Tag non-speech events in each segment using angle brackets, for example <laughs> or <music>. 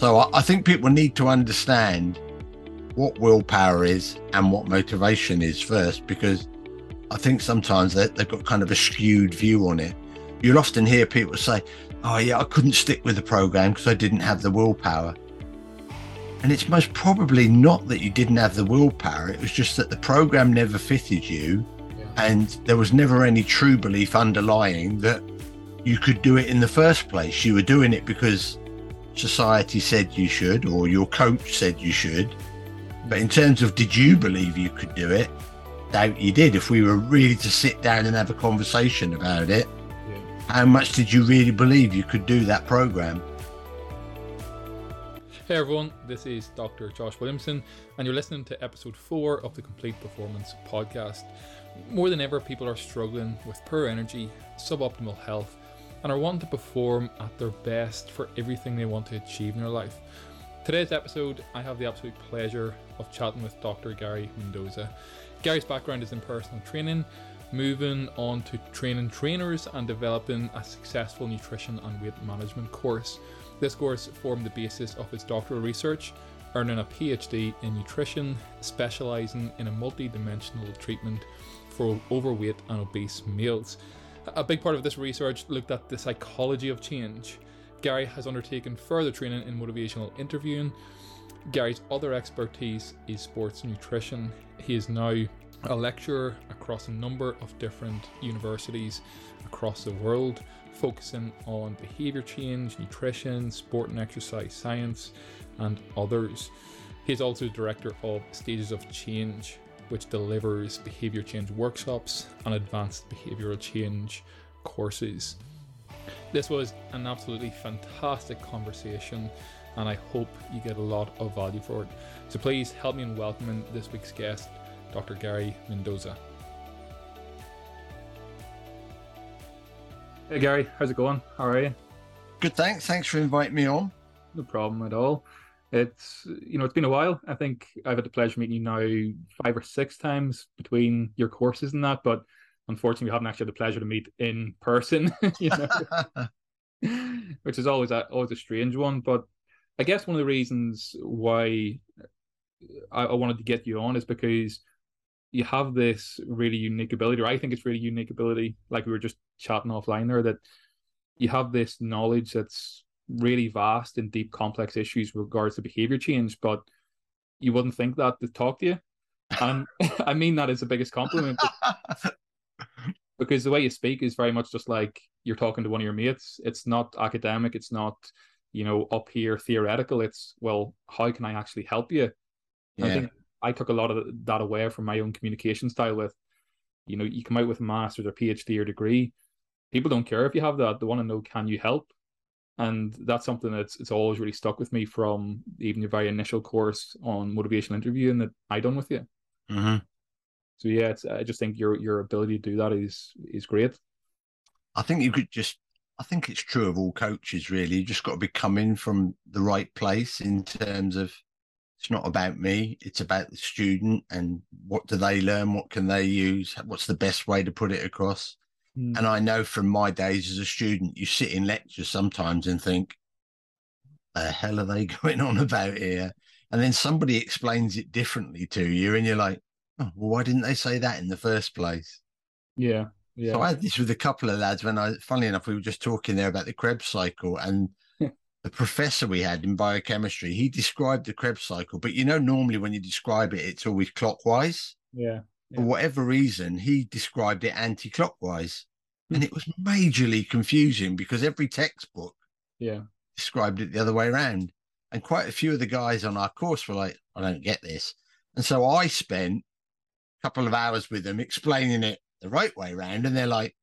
So I, I think people need to understand what willpower is and what motivation is first, because I think sometimes they, they've got kind of a skewed view on it. You'll often hear people say, Oh, yeah, I couldn't stick with the program because I didn't have the willpower. And it's most probably not that you didn't have the willpower, it was just that the program never fitted you. Yeah. And there was never any true belief underlying that you could do it in the first place. You were doing it because society said you should, or your coach said you should. But in terms of did you believe you could do it, doubt you did. If we were really to sit down and have a conversation about it, yeah. how much did you really believe you could do that program? Hey everyone, this is Dr. Josh Williamson, and you're listening to episode four of the Complete Performance podcast. More than ever, people are struggling with poor energy, suboptimal health, and are wanting to perform at their best for everything they want to achieve in their life. Today's episode, I have the absolute pleasure of chatting with Dr. Gary Mendoza. Gary's background is in personal training, moving on to training trainers and developing a successful nutrition and weight management course. This course formed the basis of his doctoral research, earning a PhD in nutrition, specialising in a multi-dimensional treatment for overweight and obese males. A big part of this research looked at the psychology of change. Gary has undertaken further training in motivational interviewing. Gary's other expertise is sports nutrition. He is now a lecturer across a number of different universities across the world focusing on behavior change, nutrition, sport and exercise science, and others. He is also director of Stages of Change, which delivers behavior change workshops and advanced behavioral change courses. This was an absolutely fantastic conversation, and I hope you get a lot of value for it. So please help me in welcoming this week's guest, Dr. Gary Mendoza. Hey Gary, how's it going? How are you? Good, thanks. Thanks for inviting me on. No problem at all. It's you know it's been a while. I think I've had the pleasure of meeting you now five or six times between your courses and that, but unfortunately we haven't actually had the pleasure to meet in person. <laughs> you know, <laughs> which is always a always a strange one. But I guess one of the reasons why I, I wanted to get you on is because you have this really unique ability, or I think it's really unique ability, like we were just chatting offline there, that you have this knowledge that's really vast and deep, complex issues with regards to behavior change, but you wouldn't think that to talk to you. And <laughs> I mean that as the biggest compliment. <laughs> because the way you speak is very much just like you're talking to one of your mates. It's not academic, it's not, you know, up here theoretical. It's well, how can I actually help you? Yeah. I think I took a lot of that away from my own communication style with, you know, you come out with a master's or PhD or degree. People don't care if you have that. They want to know, can you help? And that's something that's it's always really stuck with me from even your very initial course on motivational interviewing that I done with you. Mm-hmm. So yeah, I just think your your ability to do that is is great. I think you could just I think it's true of all coaches really. You just got to be coming from the right place in terms of it's not about me it's about the student and what do they learn what can they use what's the best way to put it across mm. and i know from my days as a student you sit in lectures sometimes and think the hell are they <laughs> going on about here and then somebody explains it differently to you and you're like oh, well why didn't they say that in the first place yeah yeah so i had this with a couple of lads when i funnily enough we were just talking there about the krebs cycle and the professor we had in biochemistry, he described the Krebs cycle, but you know, normally when you describe it, it's always clockwise. Yeah. Yeah. For whatever reason, he described it anti clockwise. Hmm. and it was majorly confusing because every textbook yeah described it the other way around. And quite a few of the guys on our course were like, I don't get this. And so I spent a couple of hours with them explaining it the right way around. And they're like,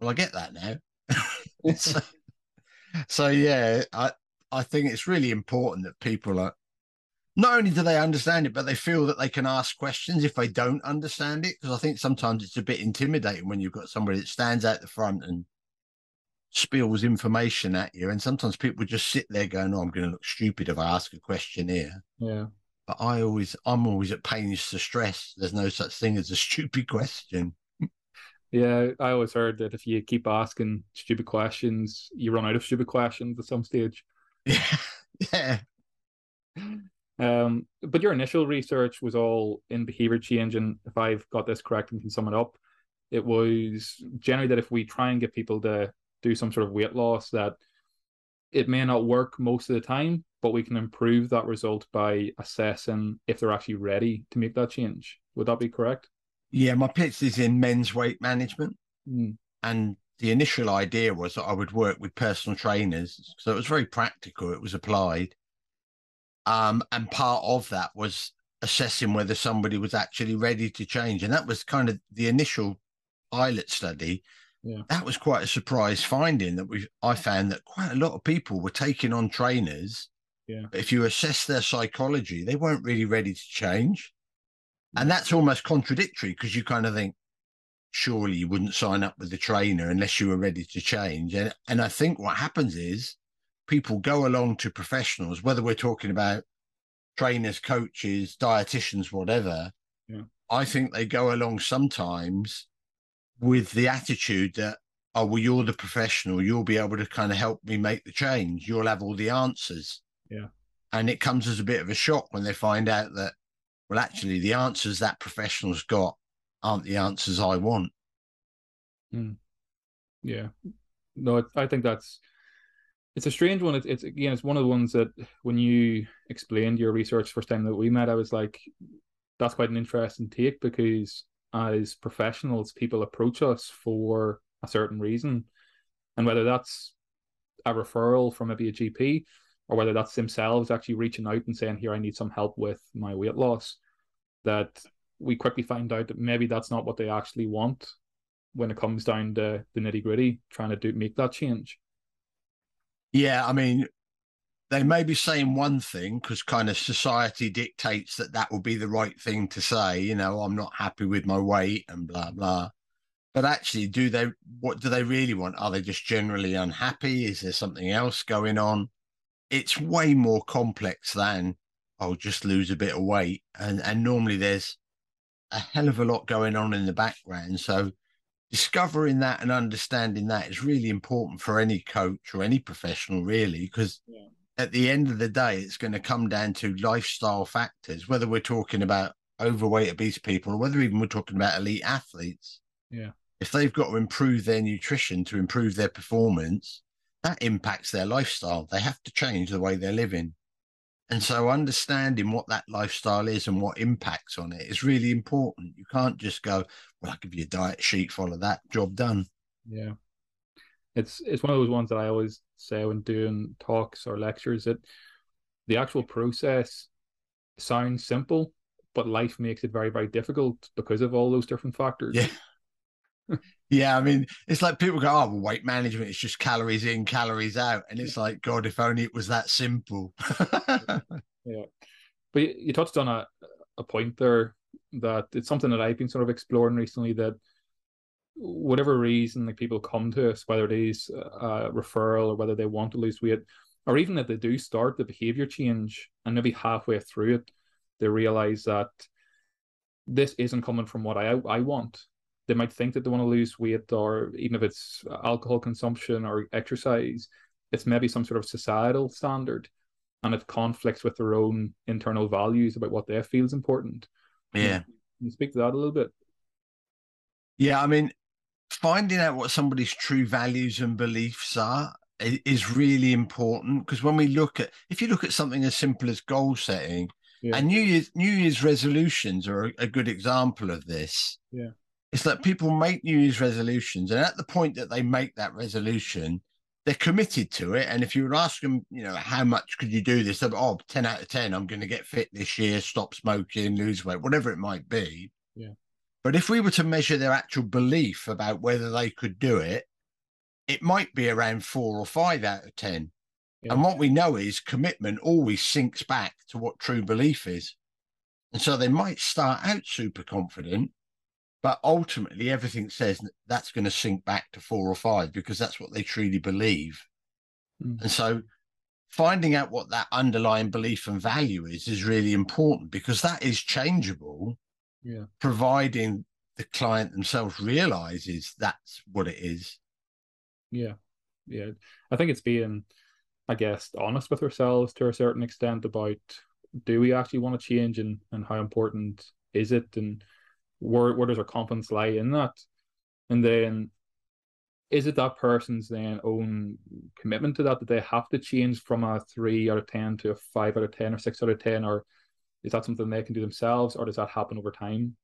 Well, I get that now. <laughs> so, so yeah, I I think it's really important that people are not only do they understand it, but they feel that they can ask questions if they don't understand it. Because I think sometimes it's a bit intimidating when you've got somebody that stands out the front and spills information at you. And sometimes people just sit there going, "Oh, I'm going to look stupid if I ask a question here." Yeah. But I always, I'm always at pains to stress there's no such thing as a stupid question. Yeah, I always heard that if you keep asking stupid questions, you run out of stupid questions at some stage. <laughs> Yeah, Yeah. Um, but your initial research was all in behavior change, and if I've got this correct and can sum it up, it was generally that if we try and get people to do some sort of weight loss, that it may not work most of the time, but we can improve that result by assessing if they're actually ready to make that change. Would that be correct? Yeah, my pitch is in men's weight management. Mm. And the initial idea was that I would work with personal trainers. So it was very practical, it was applied. Um, and part of that was assessing whether somebody was actually ready to change. And that was kind of the initial pilot study. Yeah. That was quite a surprise finding that we I found that quite a lot of people were taking on trainers. Yeah. But if you assess their psychology, they weren't really ready to change. And that's almost contradictory because you kind of think, surely you wouldn't sign up with the trainer unless you were ready to change. And and I think what happens is people go along to professionals, whether we're talking about trainers, coaches, dietitians, whatever. Yeah. I think they go along sometimes with the attitude that, oh, well, you're the professional, you'll be able to kind of help me make the change. You'll have all the answers. Yeah. And it comes as a bit of a shock when they find out that, well, actually, the answers that professional's got aren't the answers I want. Mm. Yeah. No, I think that's it's a strange one. It's, it's again, it's one of the ones that when you explained your research first time that we met, I was like, that's quite an interesting take because as professionals, people approach us for a certain reason, and whether that's a referral from maybe a GP or whether that's themselves actually reaching out and saying, "Here, I need some help with my weight loss," that we quickly find out that maybe that's not what they actually want when it comes down to the nitty gritty, trying to do make that change. Yeah, I mean, they may be saying one thing because kind of society dictates that that will be the right thing to say. You know, I'm not happy with my weight and blah blah. But actually, do they? What do they really want? Are they just generally unhappy? Is there something else going on? It's way more complex than I'll oh, just lose a bit of weight, and and normally there's a hell of a lot going on in the background. So discovering that and understanding that is really important for any coach or any professional, really, because yeah. at the end of the day, it's going to come down to lifestyle factors, whether we're talking about overweight, obese people, or whether even we're talking about elite athletes. Yeah. If they've got to improve their nutrition to improve their performance, that impacts their lifestyle. They have to change the way they're living. And so understanding what that lifestyle is and what impacts on it is really important. You can't just go, well, I'll give you a diet sheet, follow that, job done. Yeah. It's it's one of those ones that I always say when doing talks or lectures that the actual process sounds simple, but life makes it very, very difficult because of all those different factors. Yeah <laughs> yeah, I mean, it's like people go, "Oh, well, weight management is just calories in, calories out," and it's like, God, if only it was that simple. <laughs> yeah, but you, touched on a a point there that it's something that I've been sort of exploring recently. That whatever reason, like people come to us, whether it is a referral or whether they want to lose weight, or even if they do start the behavior change, and maybe halfway through it, they realize that this isn't coming from what I I want they might think that they want to lose weight or even if it's alcohol consumption or exercise it's maybe some sort of societal standard and it conflicts with their own internal values about what they feel is important yeah. Can you speak to that a little bit? Yeah i mean finding out what somebody's true values and beliefs are is really important because when we look at if you look at something as simple as goal setting yeah. and new year's new year's resolutions are a, a good example of this yeah. it's that people make New Year's resolutions, and at the point that they make that resolution, they're committed to it. And if you would ask them, you know, how much could you do this? They'll, oh, 10 out of 10, I'm going to get fit this year, stop smoking, lose weight, whatever it might be. Yeah. But if we were to measure their actual belief about whether they could do it, it might be around four or five out of 10. Yeah. And what we know is commitment always sinks back to what true belief is. And so they might start out super confident, but ultimately, everything says that's going to sink back to four or five because that's what they truly believe. Mm. And so, finding out what that underlying belief and value is is really important because that is changeable. Yeah. Providing the client themselves realizes that's what it is. Yeah. Yeah. I think it's being I guess, honest with ourselves to a certain extent about do we actually want to change and, and how important is it and where where does our confidence lie in that? And then is it that person's then own commitment to that that they have to change from a three out of ten to a five out of ten or six out of ten, or is that something they can do themselves, or does that happen over time?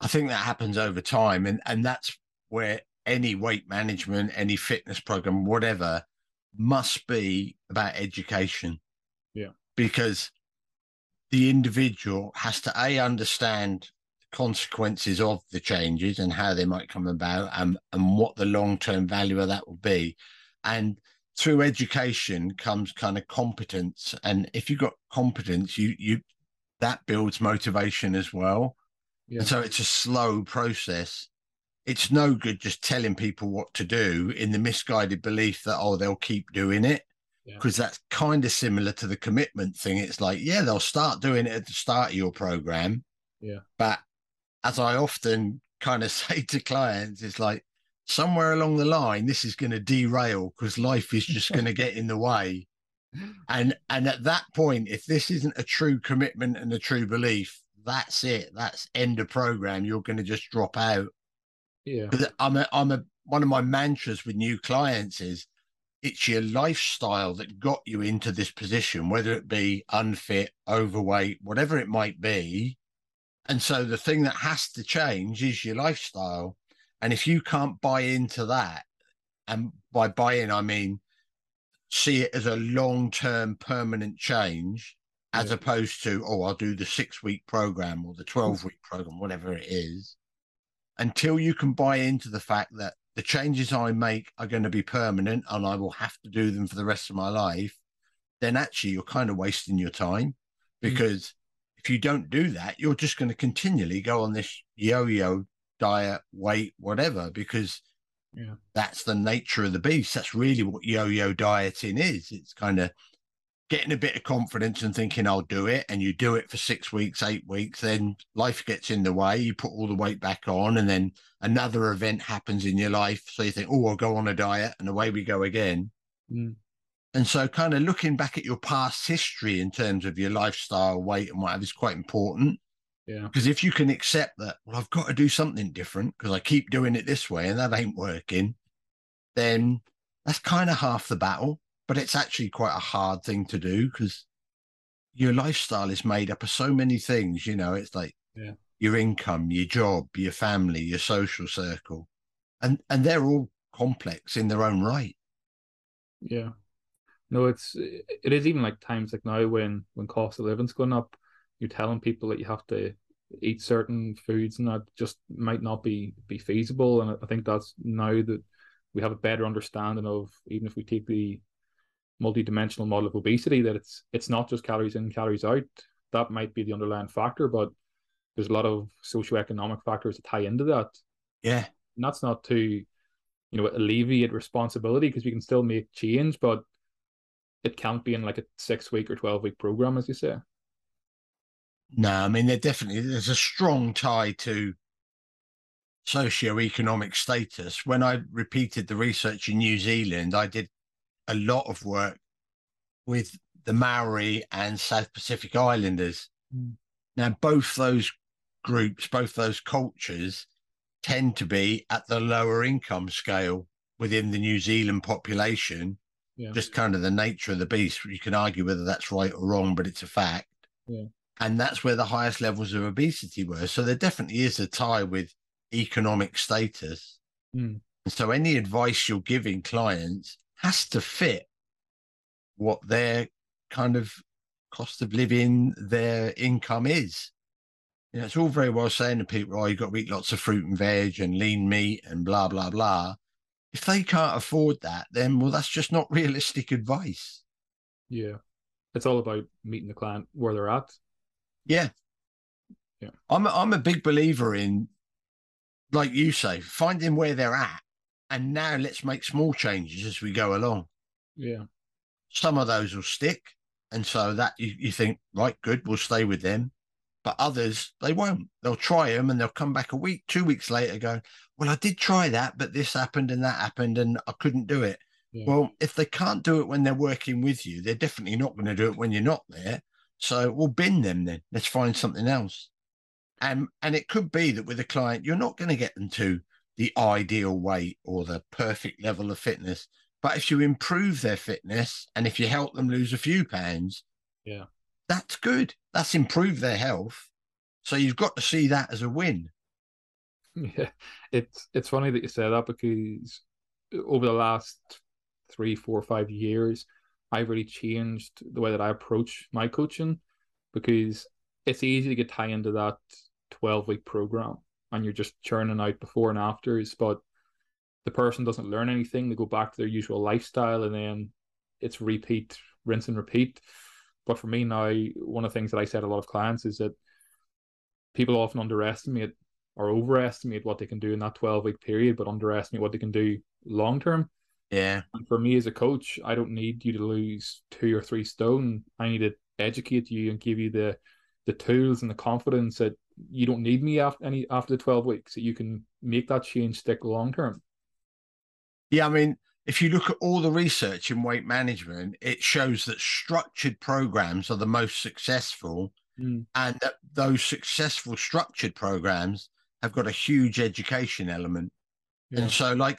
I think that happens over time, and and that's where any weight management, any fitness program, whatever, must be about education. Yeah, because the individual has to a understand consequences of the changes and how they might come about and, and what the long-term value of that will be. And through education comes kind of competence. And if you've got competence you you that builds motivation as well. Yeah. and so it's a slow process. It's no good just telling people what to do in the misguided belief that oh they'll keep doing it. Because yeah. that's kind of similar to the commitment thing. It's like yeah they'll start doing it at the start of your program. Yeah. But as I often kind of <laughs> say to clients, it's like somewhere along the line, this is going to derail because life is just going <laughs> to get in the way. And and at that point, if this isn't a true commitment and a true belief, that's it. That's end of program. You're going to just drop out. Yeah. I'm a I'm a one of my mantras with new clients is it's your lifestyle that got you into this position, whether it be unfit, overweight, whatever it might be. And so the thing that has to change is your lifestyle. And if you can't buy into that, and by buy in, I mean see it as a long term permanent change, as yeah. opposed to, oh, I'll do the six week program or the 12 week program, whatever it is, until you can buy into the fact that the changes I make are going to be permanent and I will have to do them for the rest of my life, then actually you're kind of wasting your time mm. because if you don't do that, you're just going to continually go on this yo-yo diet, weight, whatever, because yeah. that's the nature of the beast. That's really what yo-yo dieting is. It's kind of getting a bit of confidence and thinking I'll do it, and you do it for six weeks, eight weeks, then life gets in the way. You put all the weight back on, and then another event happens in your life, so you think, "Oh, I'll go on a diet," and away we go again. Mm. And so, kind of looking back at your past history in terms of your lifestyle, weight, and whatever is quite important. Yeah. Because if you can accept that, well, I've got to do something different because I keep doing it this way and that ain't working, then that's kind of half the battle. But it's actually quite a hard thing to do because your lifestyle is made up of so many things. You know, it's like yeah. your income, your job, your family, your social circle, and and they're all complex in their own right. Yeah no, it's it is even like times like now when when cost of living's going up, you're telling people that you have to eat certain foods and that just might not be be feasible. And I think that's now that we have a better understanding of even if we take the multi-dimensional model of obesity that it's it's not just calories in calories out. That might be the underlying factor but there's a lot of socioeconomic factors that tie into that. Yeah. And that's not to you know alleviate responsibility because we can still make change but it can't be in like a six week or 12 week program, as you say. No, I mean, there definitely there's a strong tie to socio-economic status. When I repeated the research in New Zealand, I did a lot of work with the Maori and South Pacific Islanders. Mm. Now, both those groups, both those cultures tend to be at the lower income scale within the New Zealand population yeah. just kind of the nature of the beast. You can argue whether that's right or wrong, but it's a fact. Yeah. And that's where the highest levels of obesity were. So there definitely is a tie with economic status. Mm. And so any advice you're giving clients has to fit what their kind of cost of living, their income is. You know, it's all very well saying to people, oh, you've got to eat lots of fruit and veg and lean meat and blah, blah, blah if they can't afford that, then well, that's just not <laughs> realistic advice. Yeah, it's all about meeting the client where they're at. Yeah, yeah. I'm a, I'm a big believer in, like you say, finding where they're at, and now let's make small changes as we go along. Yeah, some of those will stick, and so that you, you think right, good, we'll stay with them. But others, they won't. They'll try them and they'll come back a week, two weeks later, go, well, I did try that, but this happened and that happened and I couldn't do it. Yeah. Well, if they can't do it when they're working with you, they're definitely not going to do it when you're not there. So we'll bin them then. Let's find something else. And and it could be that with a client, you're not going to get them to the ideal weight or the perfect level of fitness. But if you improve their fitness and if you help them lose a few pounds, yeah, that's good. That's improved their health. So you've got to see that as a win. Yeah, it's it's funny that you say that because over the last three, four, five years, I've really changed the way that I approach my coaching because it's easy to get tied into that twelve week program and you're just churning out before and afters, but the person doesn't learn anything. They go back to their usual lifestyle and then it's repeat, rinse and repeat. But for me now, one of the things that I said to a lot of clients is that people often underestimate or overestimate what they can do in that 12 week period, but underestimate what they can do long term. Yeah. And for me as a coach, I don't need you to lose two or three stone. I need to educate you and give you the the tools and the confidence that you don't need me after any after the 12 weeks that you can make that change stick long term yeah i mean if you look at all the research in weight management it shows that structured programs are the most successful mm. and that those successful structured programs have got a huge education element yeah. and so like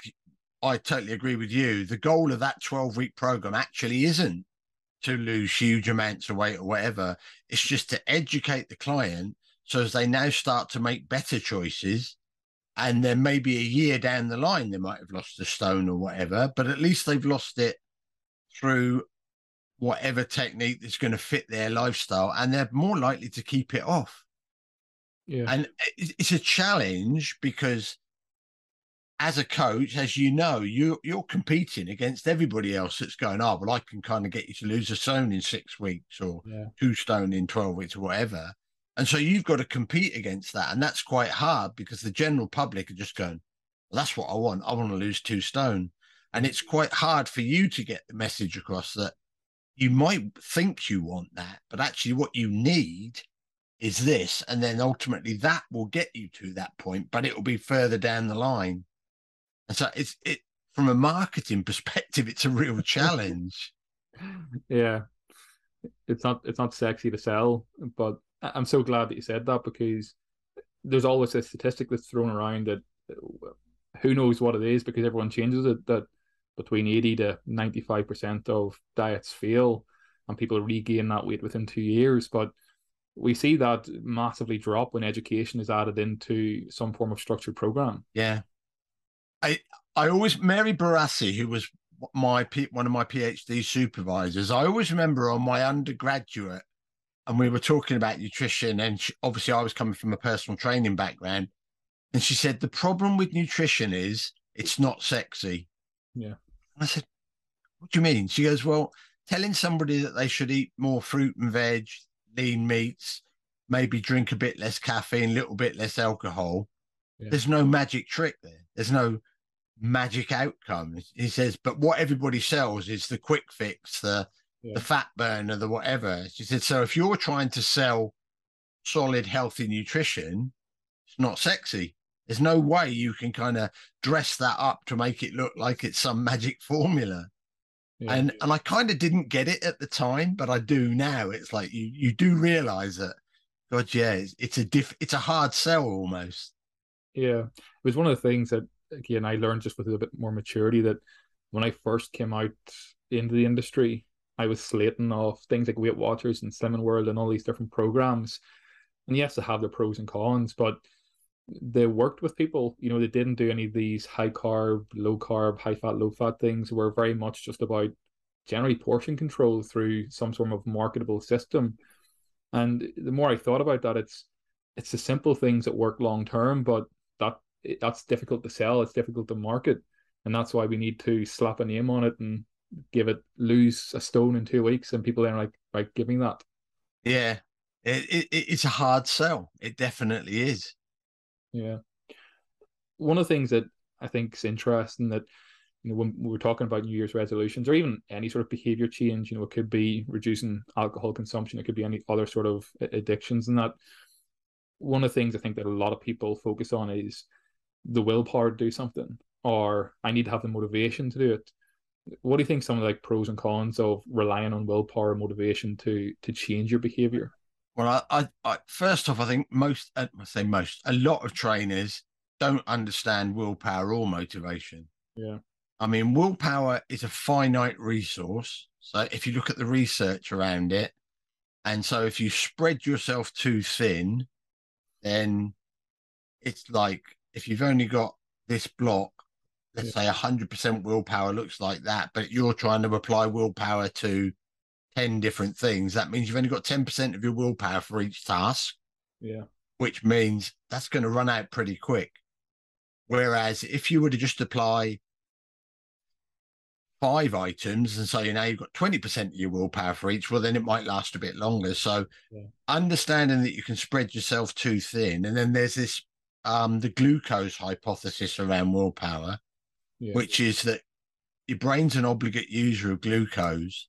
i totally agree with you the goal of that 12 week program actually isn't to lose huge amounts of weight or whatever it's just to educate the client so as they now start to make better choices, and then maybe a year down the line they might have lost a stone or whatever, but at least they've lost it through whatever technique that's going to fit their lifestyle, and they're more likely to keep it off. Yeah, and it's a challenge because as a coach, as you know, you you're competing against everybody else that's going, oh, well, I can kind of get you to lose a stone in six weeks or yeah. two stone in 12 weeks or whatever. And so you've got to compete against that. And that's quite hard because the general public are just going, well, that's what I want. I want to lose two stone. And it's quite hard for you to get the message across that you might think you want that, but actually what you need is this. And then ultimately that will get you to that point, but it will be further down the line. And so it's it from a marketing <laughs> perspective, it's a real challenge. <laughs> yeah. It's not it's not sexy to sell, but I'm so glad that you said that because there's always a statistic that's thrown around that uh, who knows what it is because everyone changes it that between 80 to 95% of diets fail and people regain that weight within two years. But we see that massively drop when education is added into some form of structured program. Yeah. I I always Mary Barassi, who was my one of my PhD supervisors, I always remember on my undergraduate and we were talking about nutrition and she, obviously i was coming from a personal training background and she said the problem with nutrition is it's not sexy. Yeah. I said what do you mean? She goes well telling somebody that they should eat more fruit and veg lean meats maybe drink a bit less caffeine a little bit less alcohol yeah. there's no magic trick there. There's no magic outcome. He says but what everybody sells is the quick fix the yeah. the fat burner, the whatever. She said, so if you're trying to sell solid, healthy nutrition, it's not sexy. There's no way you can kind of dress that up to make it look like it's some magic formula. Yeah. And and I kind of didn't get it at the time, but I do now. It's like you you do realize that, God, yeah, it's, it's a diff, it's a hard sell almost. Yeah, it was one of the things that again I learned just with a bit more maturity that when I first came out into the industry, I was slating off things like Weight Watchers and Slimming World and all these different programs. And yes, they have their pros and cons, but they worked with people. You know, they didn't do any of these high carb, low carb, high fat, low fat things. Were very much just about generally portion control through some sort of marketable system. And the more I thought about that, it's it's the simple things that work long term, but that that's difficult to sell. It's difficult to market, and that's why we need to slap a name on it and give it lose a stone in two weeks, and people are like like giving that. Yeah, it, it it's a hard sell. It definitely is. Yeah, one of the things that I think is interesting that you know when we're talking about New Year's resolutions or even any sort of behavior change, you know, it could be reducing alcohol consumption, it could be any other sort of addictions, and that one of the things I think that a lot of people focus on is the willpower to do something, or I need to have the motivation to do it. What do you think some of the like pros and cons of relying on willpower and motivation to to change your behavior? Well, I, I, I first off, I think most, uh, I say most, a lot of trainers don't understand willpower or motivation. Yeah. I mean, willpower is a finite resource. So if you look at the research around it, and so if you spread yourself too thin, then it's like if you've only got this block, let's say 100% willpower looks like that, but you're trying to apply willpower to 10 different things, that means you've only got 10% of your willpower for each task. Yeah. Which means that's going to run out pretty quick. Whereas if you were to just apply five items and so you know you've got 20% of your willpower for each, well, then it might last a bit longer. So yeah. understanding that you can spread yourself too thin. And then there's this um the glucose hypothesis around willpower, yeah. which is that your brain's an obligate user of glucose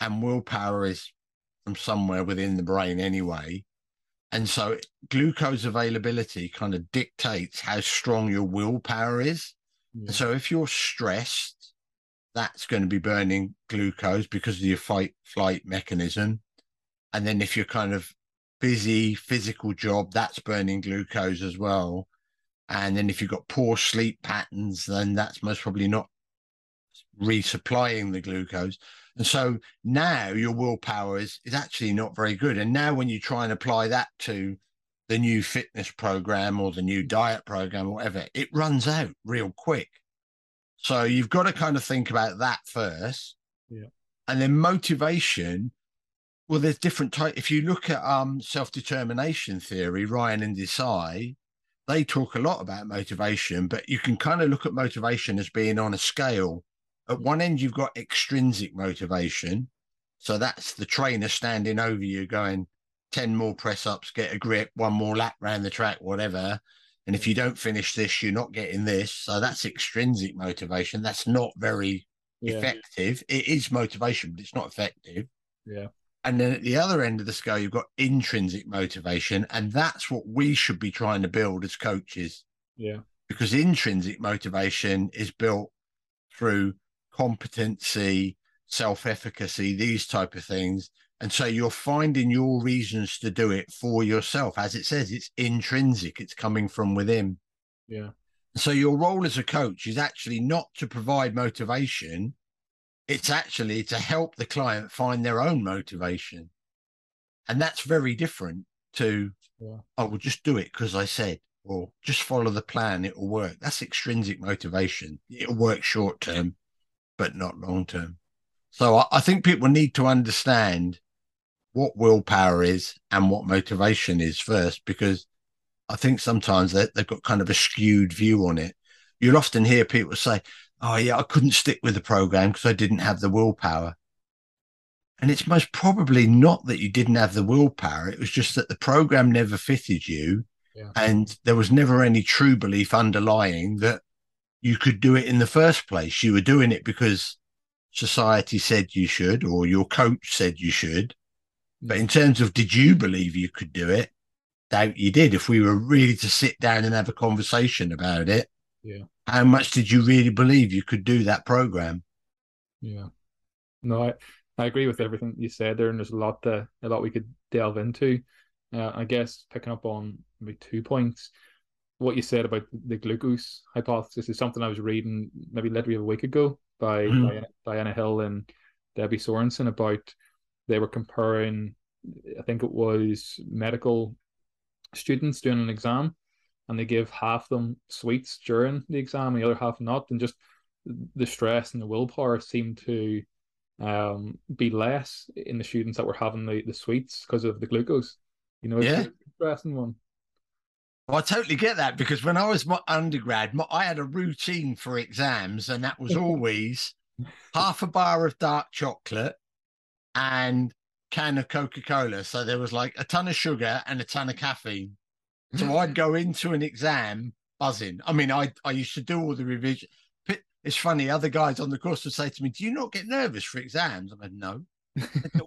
and willpower is from somewhere within the brain anyway. And so glucose availability kind of dictates how strong your willpower is. Yeah. And so if you're stressed, that's going to be burning glucose because of your fight flight mechanism. And then if you're kind of busy physical job, that's burning glucose as well. And then if you've got poor sleep patterns, then that's most probably not resupplying the glucose. And so now your willpower is, is actually not very good. And now when you try and apply that to the new fitness program or the new diet program or whatever, it runs out real quick. So you've got to kind of think about that first. Yeah. And then motivation. Well, there's different type. If you look at um self-determination theory, Ryan and Deci, they talk a lot about motivation, but you can kind of look at motivation as being on a scale. At one end you've got extrinsic motivation. So that's the trainer standing over you going 10 more press ups get a grip one more lap around the track whatever. And if you don't finish this you're not getting this. So that's extrinsic motivation. That's not very yeah. effective. It is motivation but it's not effective. Yeah and then at the other end of the scale you've got intrinsic motivation and that's what we should be trying to build as coaches yeah because intrinsic motivation is built through competency, self efficacy, these type of things. And so you're finding your reasons to do it for yourself. As it says, it's intrinsic, it's coming from within. Yeah. So your role as a coach is actually not to provide motivation, it's actually to help the client find their own motivation. And that's very different to, yeah. Oh, I will just do it because I said, or just follow the plan, it will work. That's extrinsic motivation. It'll work short term but not long term. So I, I think people need to understand what willpower is and what motivation is first, because I think sometimes they, they've got kind of a skewed view on it. You'll often hear people say, Oh, yeah, I couldn't stick with the program because I didn't have the willpower. And it's most probably not that you didn't have the willpower. It was just that the program never fitted you. Yeah. And there was never any true belief underlying that you could do it in the first place. You were doing it because society said you should, or your coach said you should. But in terms of did you believe you could do it? Doubt you did. If we were really to sit down and have a conversation about it, yeah. How much did you really believe you could do that program? Yeah. No, I, I agree with everything you said there, and there's a lot to, a lot we could delve into. Uh, I guess picking up on maybe two points what you said about the glucose hypothesis is something I was reading maybe literally a week ago by mm. Diana, Diana, Hill and Debbie Sorensen about they were comparing, I think it was medical students doing an exam, and they give half them sweets during the exam, and the other half not, and just the stress and the willpower seemed to um, be less in the students that were having the, the sweets because of the glucose. You know, it's yeah. interesting one. I totally get that because when I was my undergrad, my, I had a routine for exams, and that was <laughs> always half a bar of dark chocolate and can of Coca Cola. So there was like a ton of sugar and a ton of caffeine. So I'd go into an exam buzzing. I mean, I I used to do all the revision. It's funny, other guys on the course would say to me, "Do you not get nervous for exams?" I said, "No."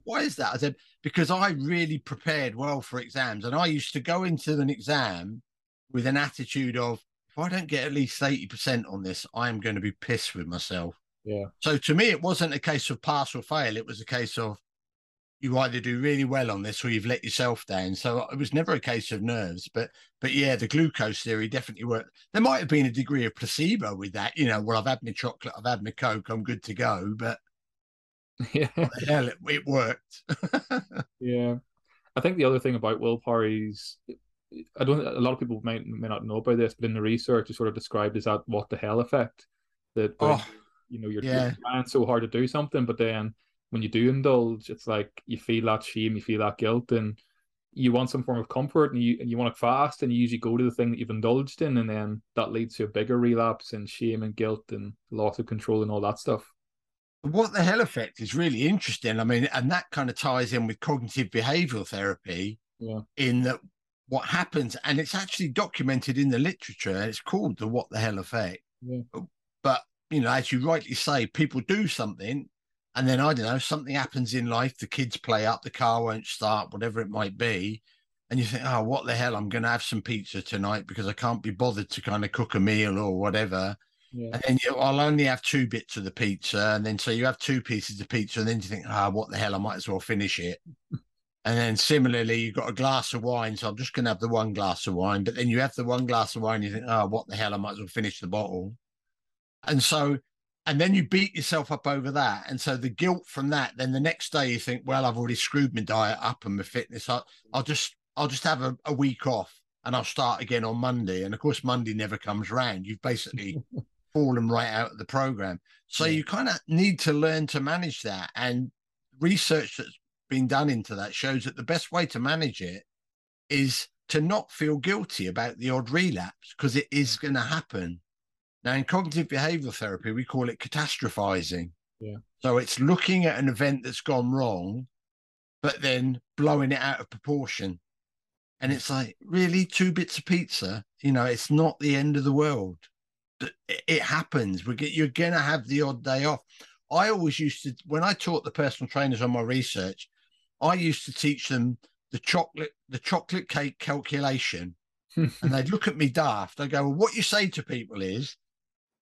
Why is that? I said, because I really prepared well for exams. And I used to go into an exam with an attitude of, if I don't get at least 80% on this, I am going to be pissed with myself. Yeah. So to me, it wasn't a case of pass or fail. It was a case of you either do really well on this or you've let yourself down. So it was never a case of nerves. But but yeah, the glucose theory definitely worked. There might have been a degree of placebo with that. You know, well, I've had my chocolate, I've had my coke, I'm good to go. But <laughs> yeah, hell, it, it worked. <laughs> yeah, I think the other thing about willpower is. I don't. A lot of people may may not know about this, but in the research, it's sort of described as that "what the hell" effect. That oh, you know you're, yeah. you're trying so hard to do something, but then when you do indulge, it's like you feel that shame, you feel that guilt, and you want some form of comfort, and you and you want to fast, and you usually go to the thing that you've indulged in, and then that leads to a bigger relapse and shame and guilt and loss of control and all that stuff. What the hell effect is really interesting. I mean, and that kind of ties in with cognitive behavioral therapy. Yeah. In that, what happens, and it's actually documented in the literature. It's called the what the hell effect. Yeah. But you know, as you rightly say, people do something and then I don't know, something happens in life, the kids play up, the car won't start, whatever it might be. And you think, oh, what the hell? I'm going to have some pizza tonight because I can't be bothered to kind of cook a meal or whatever. Yeah. And then you, I'll only have two bits of the pizza. And then so you have two pieces of pizza. And then you think, ah, oh, what the hell? I might as well finish it. <laughs> and then similarly, you've got a glass of wine. So I'm just going to have the one glass of wine. But then you have the one glass of wine. You think, oh, what the hell? I might as well finish the bottle. And so and then you beat yourself up over that. And so the guilt from that then the next day you think well i've already screwed my diet up and my fitness i'll, I'll just i'll just have a, a, week off and i'll start again on monday. And of course monday never comes round. You've basically <laughs> fallen right out of the program. So yeah. you kind of need to learn to manage that. And research that's been done into that shows that the best way to manage it is to not feel guilty about the odd relapse because it is mm. going to happen now, in cognitive behavioral therapy, we call it catastrophizing. Yeah. So it's looking at an event that's gone wrong, but then blowing it out of proportion. And it's like, really, two bits of pizza? You know, it's not the end of the world. It happens. We get you're gonna have the odd day off. I always used to when I taught the personal trainers on my research, I used to teach them the chocolate the chocolate cake calculation. <laughs> and they'd look at me daft. I go, well, what you say to people is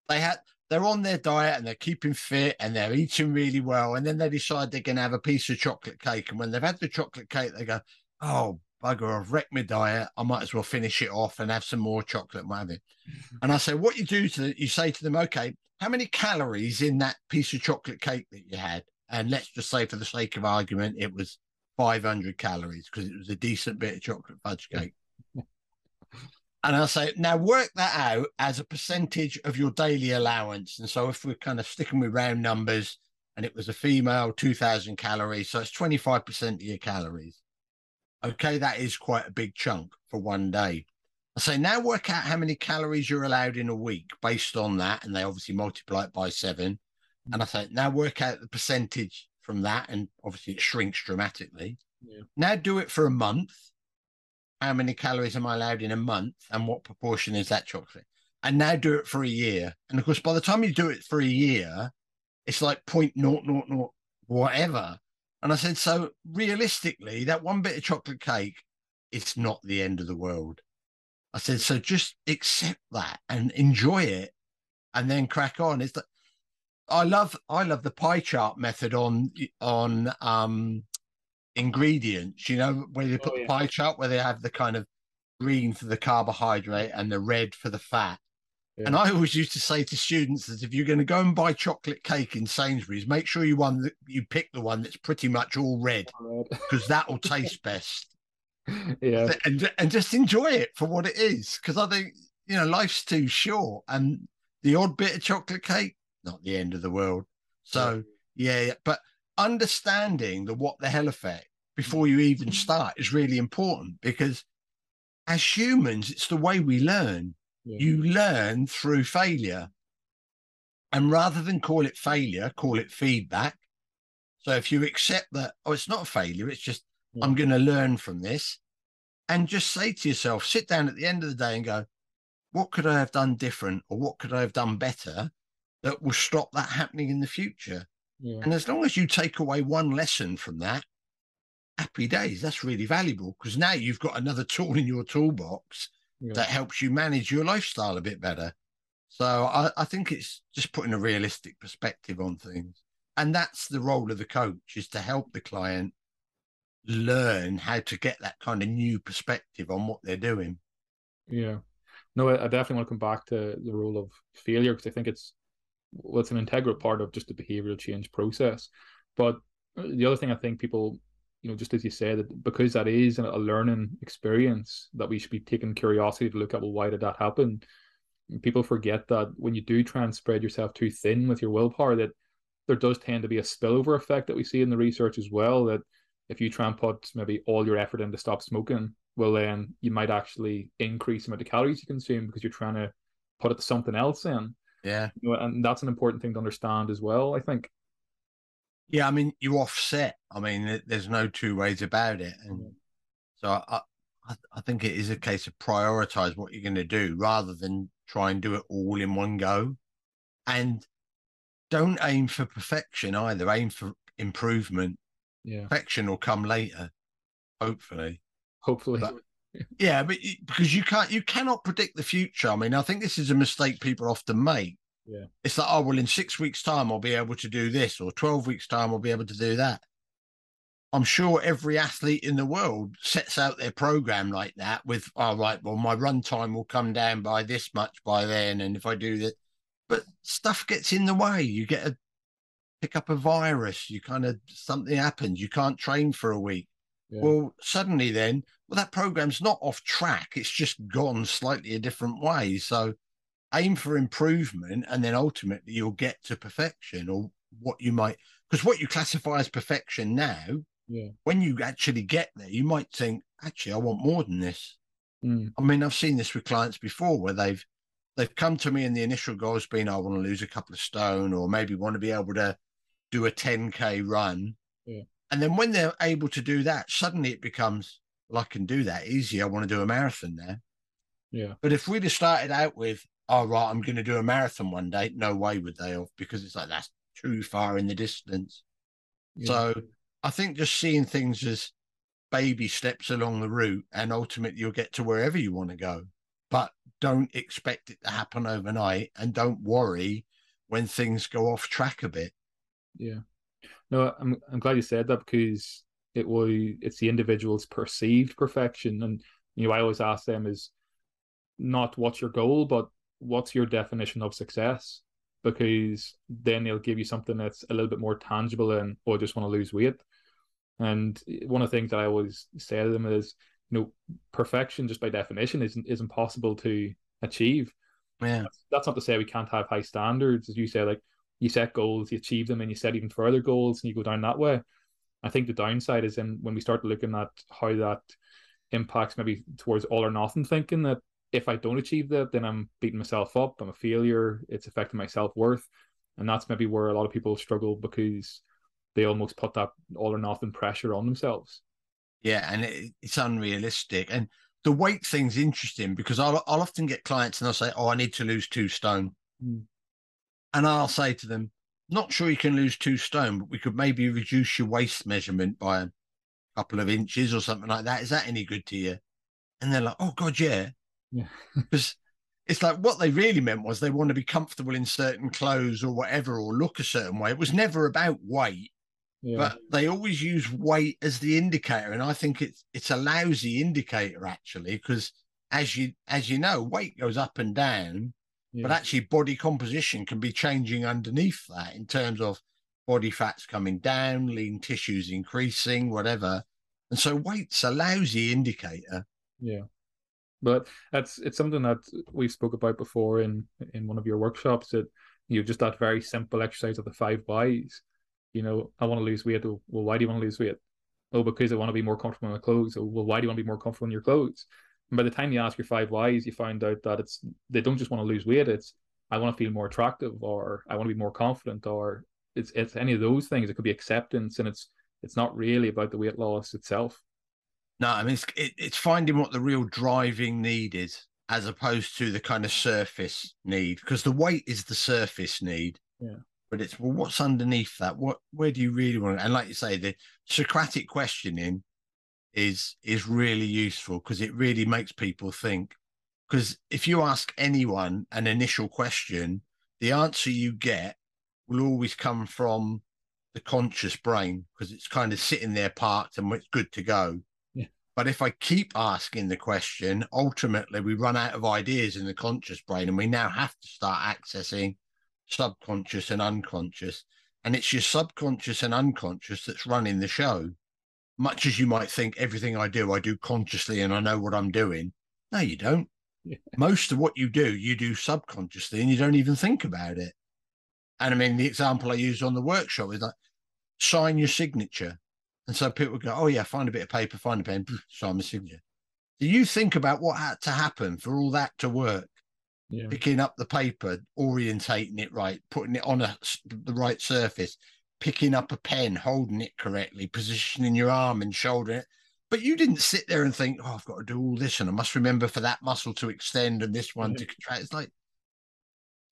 they had they're on their diet and they're keeping fit and they're eating really well. And then they decide they're going to have a piece of chocolate cake. And when they've had the chocolate cake, they go, Oh, bugger, I've wrecked my diet. I might as well finish it off and have some more chocolate. What <laughs> And I say, What you do to you say to them, Okay, how many calories in that piece of chocolate cake that you had? And let's just say, for the sake of argument, it was 500 calories because it was a decent bit of chocolate fudge cake. <laughs> And I'll say, now work that out as a percentage of your daily allowance. And so if we're kind of sticking with round numbers and it was a female, 2000 calories, so it's 25% of your calories. Okay, that is quite a big chunk for one day. I say, now work out how many calories you're allowed in a week based on that. And they obviously multiply it by seven. And I say, now work out the percentage from that. And obviously it shrinks dramatically. Yeah. Now do it for a month how many calories am I allowed in a month and what proportion is that chocolate? And now do it for a year. And of course, by the time you do it for a year, it's like point naught naught naught whatever. And I said, so realistically, that one bit of chocolate cake, it's not the end of the world. I said, so just accept that and enjoy it and then crack on. It's that I love I love the pie chart method on on um ingredients, you know, where they oh, put oh, yeah. the pie chart where they have the kind of green for the carbohydrate and the red for the fat. Yeah. And I always used to say to students that if you're going to go and buy chocolate cake in Sainsbury's, make sure you one that you pick the one that's pretty much all red because <laughs> that will taste best. Yeah, and and just enjoy it for what it is because I think you know life's too short, and the odd bit of chocolate cake not the end of the world. So yeah, yeah but understanding the what the hell effect before you even mm-hmm. start is really important because as humans, it's the way we learn. Yeah. You learn through failure. And rather than call it failure, call it feedback. So if you accept that, oh, it's not a failure, it's just, yeah. I'm going to learn from this. And just say to yourself, sit down at the end of the day and go, what could I have done different or what could I have done better that will stop that happening in the future? Yeah. And as long as you take away one lesson from that, happy days. That's really valuable because now you've got another tool in your toolbox yeah. that helps you manage your lifestyle a bit better. So I, I think it's just putting a realistic perspective on things. And that's the role of the coach is to help the client learn how to get that kind of new perspective on what they're doing. Yeah. No, I, I definitely want to come back to the role of failure because I think it's well, it's an integral part of just the behavioral change process. But uh, the other thing I think people, you know, just as you said, that because that is a learning experience, that we should be taking curiosity to look at, well, why did that happen? people forget that when you do try and spread yourself too thin with your willpower, that there does tend to be a spillover effect that we see in the research as well. That if you try and put maybe all your effort into stop smoking, well, then you might actually increase the amount of calories you consume because you're trying to put it something else in. Yeah. You know, and that's an important thing to understand as well, I think. Yeah, I mean, you offset. I mean, there's no two ways about it. And mm. so I, I, I think it is a case of prioritize what you're going to do rather than try and do it all in one go. And don't aim for perfection either. Aim for improvement. Yeah. Perfection will come later, hopefully. Hopefully. But, yeah, but because you can't, you cannot predict the future. I mean, I think this is a mistake people often make. Yeah. It's like, oh, well, in six weeks' time, I'll be able to do this, or 12 weeks' time, I'll be able to do that. I'm sure every athlete in the world sets out their program like that with, all oh, right, well, my run time will come down by this much by then. And if I do that, but stuff gets in the way. You get a pick up a virus, you kind of something happens, you can't train for a week. Yeah. Well, suddenly then, well, that program's not off track. It's just gone slightly a different way. So aim for improvement and then ultimately you'll get to perfection or what you might, because what you classify as perfection now yeah. When you actually get there, you might think, actually, I want more than this. Mm. I mean, I've seen this with clients before where they've they've come to me and the initial goal has been, I want to lose a couple of stone, or maybe want to be able to do a 10k run. Yeah. And then when they're able to do that, suddenly it becomes, well, I can do that easy. I want to do a marathon now. Yeah. But if we'd have started out with, oh, right, I'm going to do a marathon one day, no way would they have, because it's like that's too far in the distance. Yeah. So I think just seeing things as baby steps along the route and ultimately you'll get to wherever you want to go. But don't expect it to happen overnight and don't worry when things go off track a bit. Yeah. No, I'm I'm glad you said that because it was it's the individual's perceived perfection. And you know, I always ask them is not what's your goal, but what's your definition of success? Because then they'll give you something that's a little bit more tangible and oh, I just want to lose weight. And one of the things that I always say to them is, you know, perfection just by definition isn't is impossible to achieve. Yeah. That's, that's not to say we can't have high standards, as you say, like you set goals, you achieve them, and you set even further goals, and you go down that way. I think the downside is in when we start looking at how that impacts maybe towards all or nothing thinking that if I don't achieve that, then I'm beating myself up, I'm a failure, it's affecting my self worth. And that's maybe where a lot of people struggle because they almost put that all or nothing pressure on themselves. Yeah, and it, it's unrealistic. And the weight thing's interesting because I'll, I'll often get clients and they'll say, "Oh, I need to lose two stone," mm. And I'll say to them, "Not sure you can lose two stone, but we could maybe reduce your waist measurement by a couple of inches or something like that. Is that any good to you?" And they're like, "Oh God, yeah." Yeah. <laughs> Because it's like what they really meant was they want to be comfortable in certain clothes or whatever or look a certain way. It was never about weight. Yeah. But they always use weight as the indicator, and I think it's it's a lousy indicator actually, because as you as you know, weight goes up and down, yeah. but actually body composition can be changing underneath that in terms of body fats coming down, lean tissues increasing, whatever. And so weight's a lousy indicator. Yeah. But that's it's something that we've spoke about before in in one of your workshops that you know, just that very simple exercise of the five whys you know, I want to lose weight. Well, why do you want to lose weight? Oh, because I want to be more comfortable in my clothes. Oh, well, why do you want to be more comfortable in your clothes? And by the time you ask your five whys, you find out that it's they don't just want to lose weight. It's I want to feel more attractive, or I want to be more confident, or it's it's any of those things. It could be acceptance, and it's it's not really about the weight loss itself. No, I mean it's it, it's finding what the real driving need is, as opposed to the kind of surface need, because the weight is the surface need. Yeah but it's well, what's underneath that? What where do you really want to? And like you say, the Socratic questioning is is really useful because it really makes people think. Because if you ask anyone an initial question, the answer you get will always come from the conscious brain because it's kind of sitting there parked and it's good to go. Yeah. But if I keep asking the question, ultimately we run out of ideas in the conscious brain and we now have to start accessing subconscious and unconscious. And it's your subconscious and unconscious that's running the show. Much as you might think everything I do, I do consciously and I know what I'm doing. No, you don't. Yeah. Most of what you do, you do subconsciously and you don't even think about it. And I mean, the example I used on the workshop is like, sign your signature. And so people go, oh, yeah, find a bit of paper, find a pen, sign my signature. Do you think about what had to happen for all that to work? Yeah. Picking up the paper, orientating it right, putting it on a, the right surface, picking up a pen, holding it correctly, positioning your arm and shoulder it. But you didn't sit there and think, oh, I've got to do all this and I must remember for that muscle to extend and this one Yeah. to mm-hmm. contract. It's like,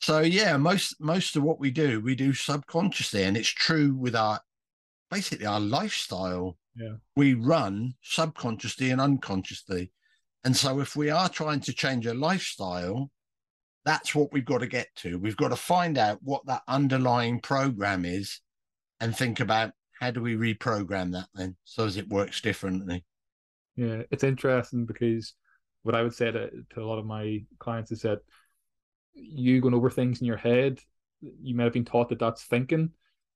so yeah, most most of what we do, we do subconsciously, and it's true with our basically our lifestyle. Yeah. We run subconsciously and unconsciously. And so if we are trying to change a lifestyle, that's what we've got to get to. We've got to find out what that underlying program is and think about how do we reprogram that then so as it works differently. Yeah, it's interesting because what I would say to, to a lot of my clients is that you going over things in your head, you might have been taught that that's thinking,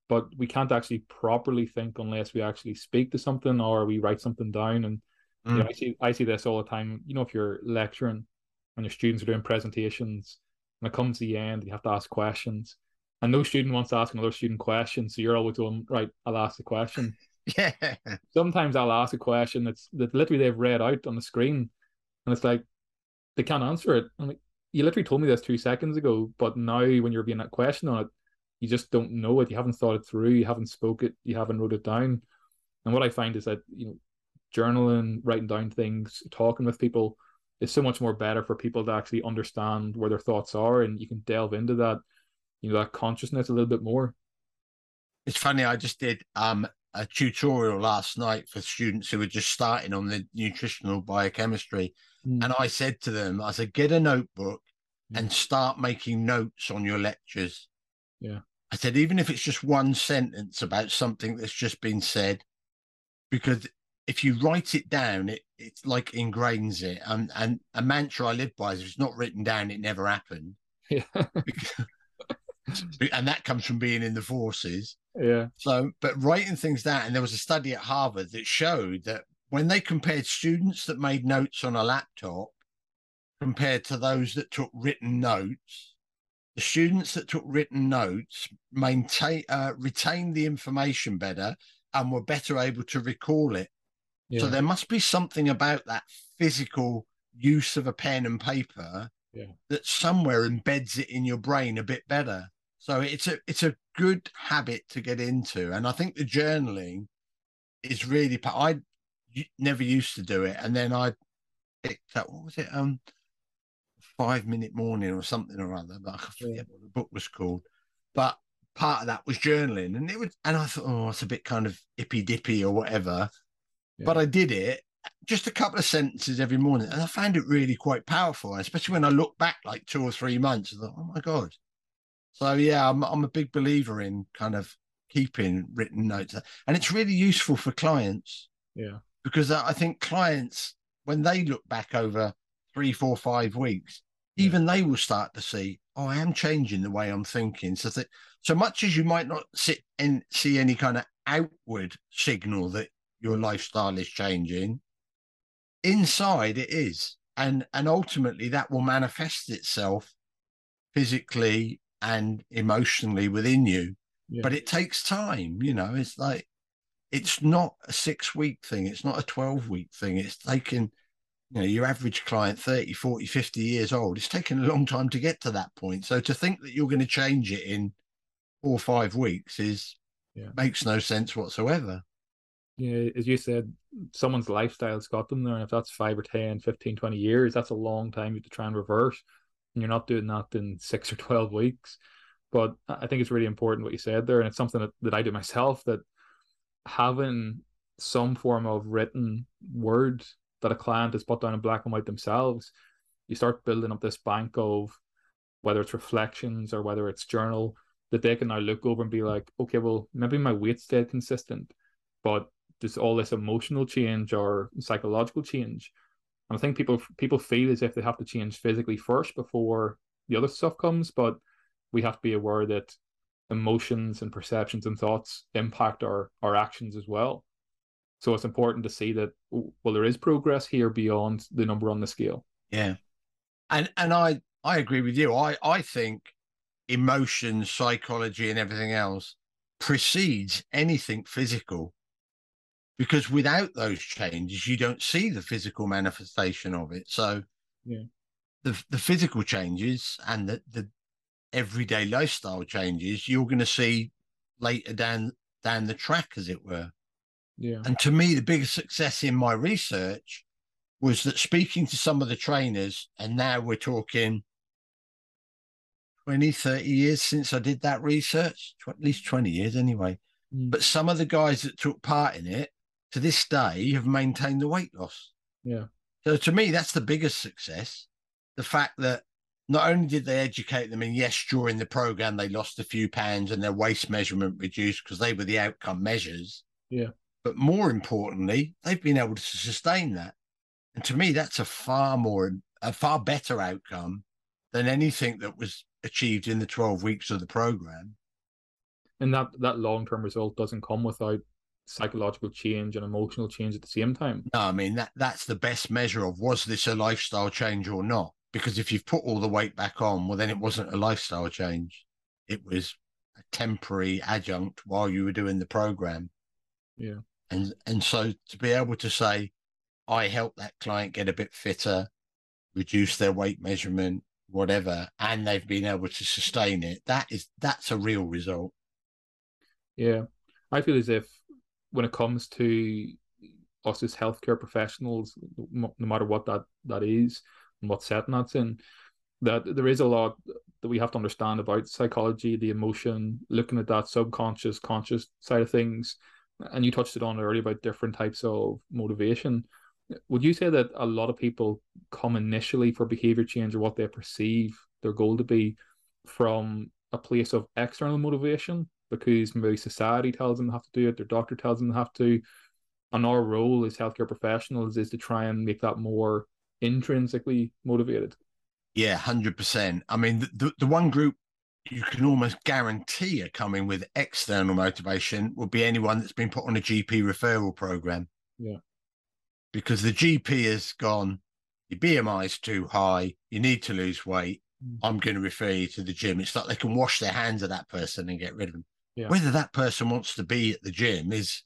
but we can't actually properly think unless we actually speak to something or we write something down. And you know, Mm. I see I see this all the time. You know, if you're lecturing and your students are doing presentations, and it comes to the end, you have to ask questions, and no student wants to ask another student questions, so you're always going right. I'll ask the question <laughs> Yeah. sometimes I'll ask a question that's that literally they've read out on the screen, and it's like they can't answer it. I'm like, you literally told me this two seconds ago, but now when you're being that question on it, you just don't know it. You haven't thought it through. You haven't spoke it. You haven't wrote it down. And what I find is that you know, journaling, writing down things, talking with people is so much more better for people to actually understand where their thoughts are, and you can delve into that, you know, that consciousness a little bit more. It's funny, I just did um a tutorial last night for students who were just starting on the nutritional biochemistry. Hmm. And I said to them, I said, get a notebook hmm. and start making notes on your lectures. Yeah. I said, even if it's just one sentence about something that's just been said, because if you write it down, it it's like ingrains it. And and a mantra I live by is if it's not written down, it never happened. <laughs> yeah, and that comes from being in the forces. yeah, So, but writing things down, and there was a study at Harvard that showed that when they compared students that made notes on a laptop compared to those that took written notes, the students that took written notes maintain uh, retained the information better and were better able to recall it. yeah. So there must be something about that physical use of a pen and paper Yeah. that somewhere embeds it in your brain a bit better. So it's a it's a good habit to get into, and I think the journaling is really. I never used to do it, and then I picked up what was it um five minute morning or something or other, but I forget Yeah. what the book was called. But part of that was journaling, and it was, and I thought, oh, it's a bit kind of ippy dippy or whatever. But I did it just a couple of sentences every morning, and I found it really quite powerful. Especially when I look back like two or three months, I thought, oh my god. So yeah, I'm I'm a big believer in kind of keeping written notes, and it's really useful for clients yeah. because I think clients, when they look back over three, four, five weeks, Yeah. even they will start to see, oh, I am changing the way I'm thinking. So that so much as you might not sit and see any kind of outward signal that your lifestyle is changing, inside it is. And and ultimately that will manifest itself physically and emotionally within you. Yeah. But it takes time, you know, it's like it's not a six week thing it's not a 12 week thing it's taken you know your average client 30 40 50 years old it's taken a long time to get to that point so to think that you're going to change it in four or five weeks is Yeah. makes no sense whatsoever Yeah, as you said, someone's lifestyle's got them there. And if that's five or 10, 15, 20 years, that's a long time to try and reverse. And you're not doing that in <laughs> six or 12 weeks. But I think it's really important what you said there. And it's something that, that I do myself that having some form of written word that a client has put down in black and white themselves you start building up this bank of whether it's reflections or whether it's journal that they can now look over and be like, okay, well, maybe my weight stayed consistent, but there's all this emotional change or psychological change. And I think people people feel as if they have to change physically first before the other stuff comes, but we have to be aware that emotions and perceptions and thoughts impact our our actions as well. So it's important to see that well, there is progress here beyond the number on the scale. Yeah, and and I I agree with you. I I think emotions, psychology, and everything else precedes anything physical because without those changes, you don't see the physical manifestation of it. So, yeah. the the physical changes and the the everyday lifestyle changes you're going to see later down down the track, as it were. Yeah. And to me, the biggest success in my research was that speaking to some of the trainers, and now we're talking 20, 30 years since I did that research, at least 20 years anyway. Mm. But some of the guys that took part in it to this day have maintained the weight loss. Yeah. So to me, that's the biggest success. The fact that not only did they educate them, and yes, during the program they lost a few pounds and their waist measurement reduced because they were the outcome measures. Yeah. But more importantly, they've been able to sustain that. And to me, that's a far more, a far better outcome than anything that was achieved in the 12 weeks of the program. And that, that long term result doesn't come without psychological change and emotional change at the same time. No, I mean that that's the best measure of was this a lifestyle change or not? Because if you've put all the weight back on, well then it wasn't a lifestyle change. It was a temporary adjunct while you were doing the program. Yeah. And and so to be able to say, I helped that client get a bit fitter, reduce their weight measurement, whatever, and they've been able to sustain it, that is that's a real result. Yeah. I feel as if when it comes to us as healthcare professionals, no matter what that that is and what setting that's in, that there is a lot that we have to understand about psychology, the emotion, looking at that subconscious, conscious side of things. And you touched it on earlier about different types of motivation. Would you say that a lot of people come initially for behavior change or what they perceive their goal to be from a place of external motivation because maybe society tells them they have to do it, their doctor tells them they have to. And our role as healthcare professionals is to try and make that more intrinsically motivated. Yeah, hundred percent. I mean, the, the, the one group you can almost guarantee are coming with external motivation would be anyone that's been put on a GP referral program. Yeah, because the GP has gone. Your BMI is too high. You need to lose weight. Mm. I'm going to refer you to the gym. It's like they can wash their hands of that person and get rid of them. Yeah. Whether that person wants to be at the gym is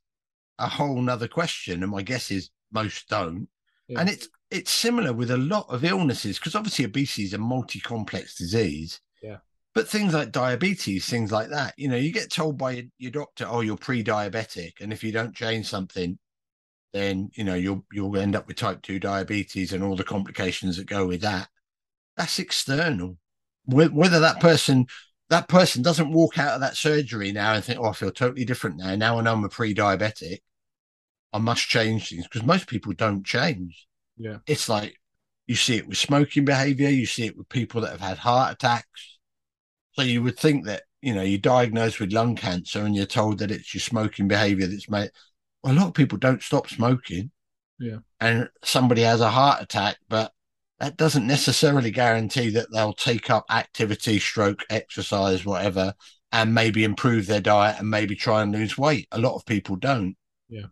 a whole nother question. And my guess is most don't. Yeah. And it's it's similar with a lot of illnesses because obviously obesity is a multi-complex disease. Yeah. But things like diabetes, things like that, you know, you get told by your, doctor, oh, you're pre-diabetic, and if you don't change something, then you know you'll you'll end up with type two diabetes and all the complications that go with that. That's external. Whether that person that person doesn't walk out of that surgery now and think, oh, I feel totally different now. Now I know I'm a pre diabetic. I must change things because most people don't change. Yeah. It's like you see it with smoking behavior, you see it with people that have had heart attacks. So you would think that, you know, you're diagnosed with lung cancer and you're told that it's your smoking behavior that's made. Well, a lot of people don't stop smoking. Yeah. And somebody has a heart attack, but that doesn't necessarily guarantee that they'll take up activity, stroke, exercise, whatever, and maybe improve their diet and maybe try and lose weight. A lot of people don't. Yeah.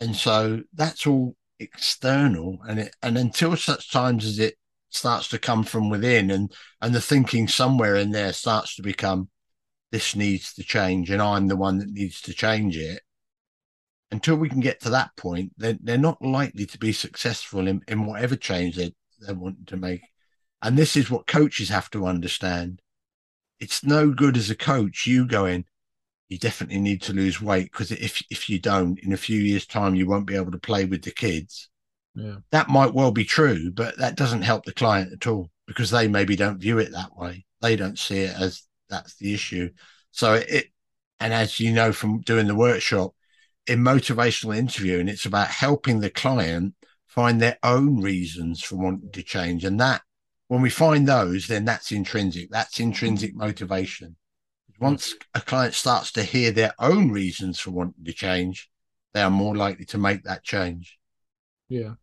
And so that's all external. And it and until such times as it starts to come from within and and the thinking somewhere in there starts to become this needs to change and I'm the one that needs to change it. Until we can get to that point, they're, they're not likely to be successful in, in whatever change they they're wanting to make. And this is what coaches have to understand. It's no good as a coach, you going, you definitely need to lose weight because if if you don't, in a few years' time, you won't be able to play with the kids. Yeah. That might well be true, but that doesn't help the client at all because they maybe don't view it that way. They don't see it as that's the issue. So it, and as you know from doing the workshop, in motivational interviewing, it's about helping the client find their own reasons for wanting to change. And that when we find those, then that's intrinsic. That's intrinsic mm-hmm. motivation. Once a client starts to hear their own reasons for wanting to change, they are more likely to make that change. Yeah.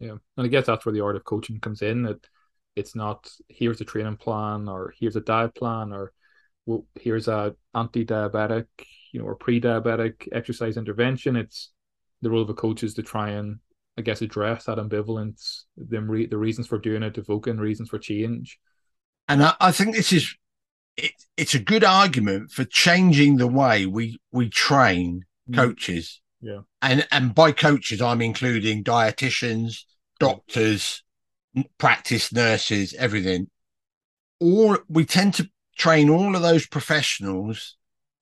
Yeah. And I guess that's where the art of coaching comes in. That it's not here's a training plan or here's a diet plan or well, here's a anti-diabetic, you know, or pre-diabetic exercise intervention. It's the role of a coach is to try and I guess address that ambivalence, them re- the reasons for doing it, evoking reasons for change. And I, I think this is it, it's a good argument for changing the way we we train mm. coaches. Yeah. And and by coaches I'm including dietitians, doctors, practice nurses, everything. All we tend to train all of those professionals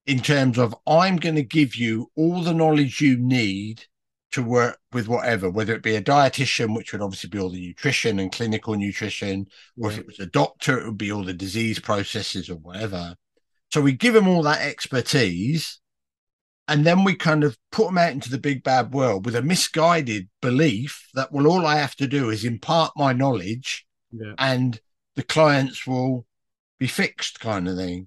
in terms of I'm going to give you all the knowledge you need to work with whatever, whether it be a dietitian, which would obviously be all the nutrition and clinical nutrition, or yeah. if it was a doctor, it would be all the disease processes or whatever. So we give them all that expertise, and then we kind of put them out into the big bad world with a misguided belief that well, all I have to do is impart my knowledge, yeah. and the clients will be fixed, kind of thing.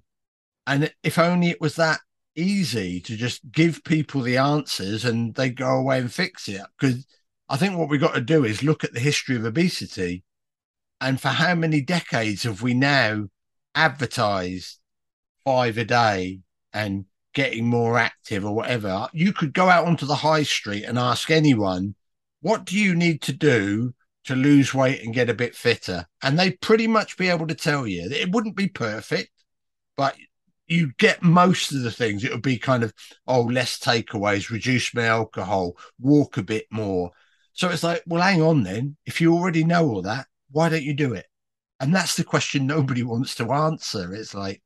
And if only it was that easy to just give people the answers and they go away and fix it. Because I think what we've got to do is look at the history of obesity and for how many decades have we now advertised five a day and getting more active or whatever? You could go out onto the high street and ask anyone, what do you need to do to lose weight and get a bit fitter? And they'd pretty much be able to tell you. It wouldn't be perfect, but you get most of the things. It would be kind of, oh, less takeaways, reduce my alcohol, walk a bit more. So it's like, well, hang on then. If you already know all that, why don't you do it? And that's the question <laughs> nobody wants to answer. It's like,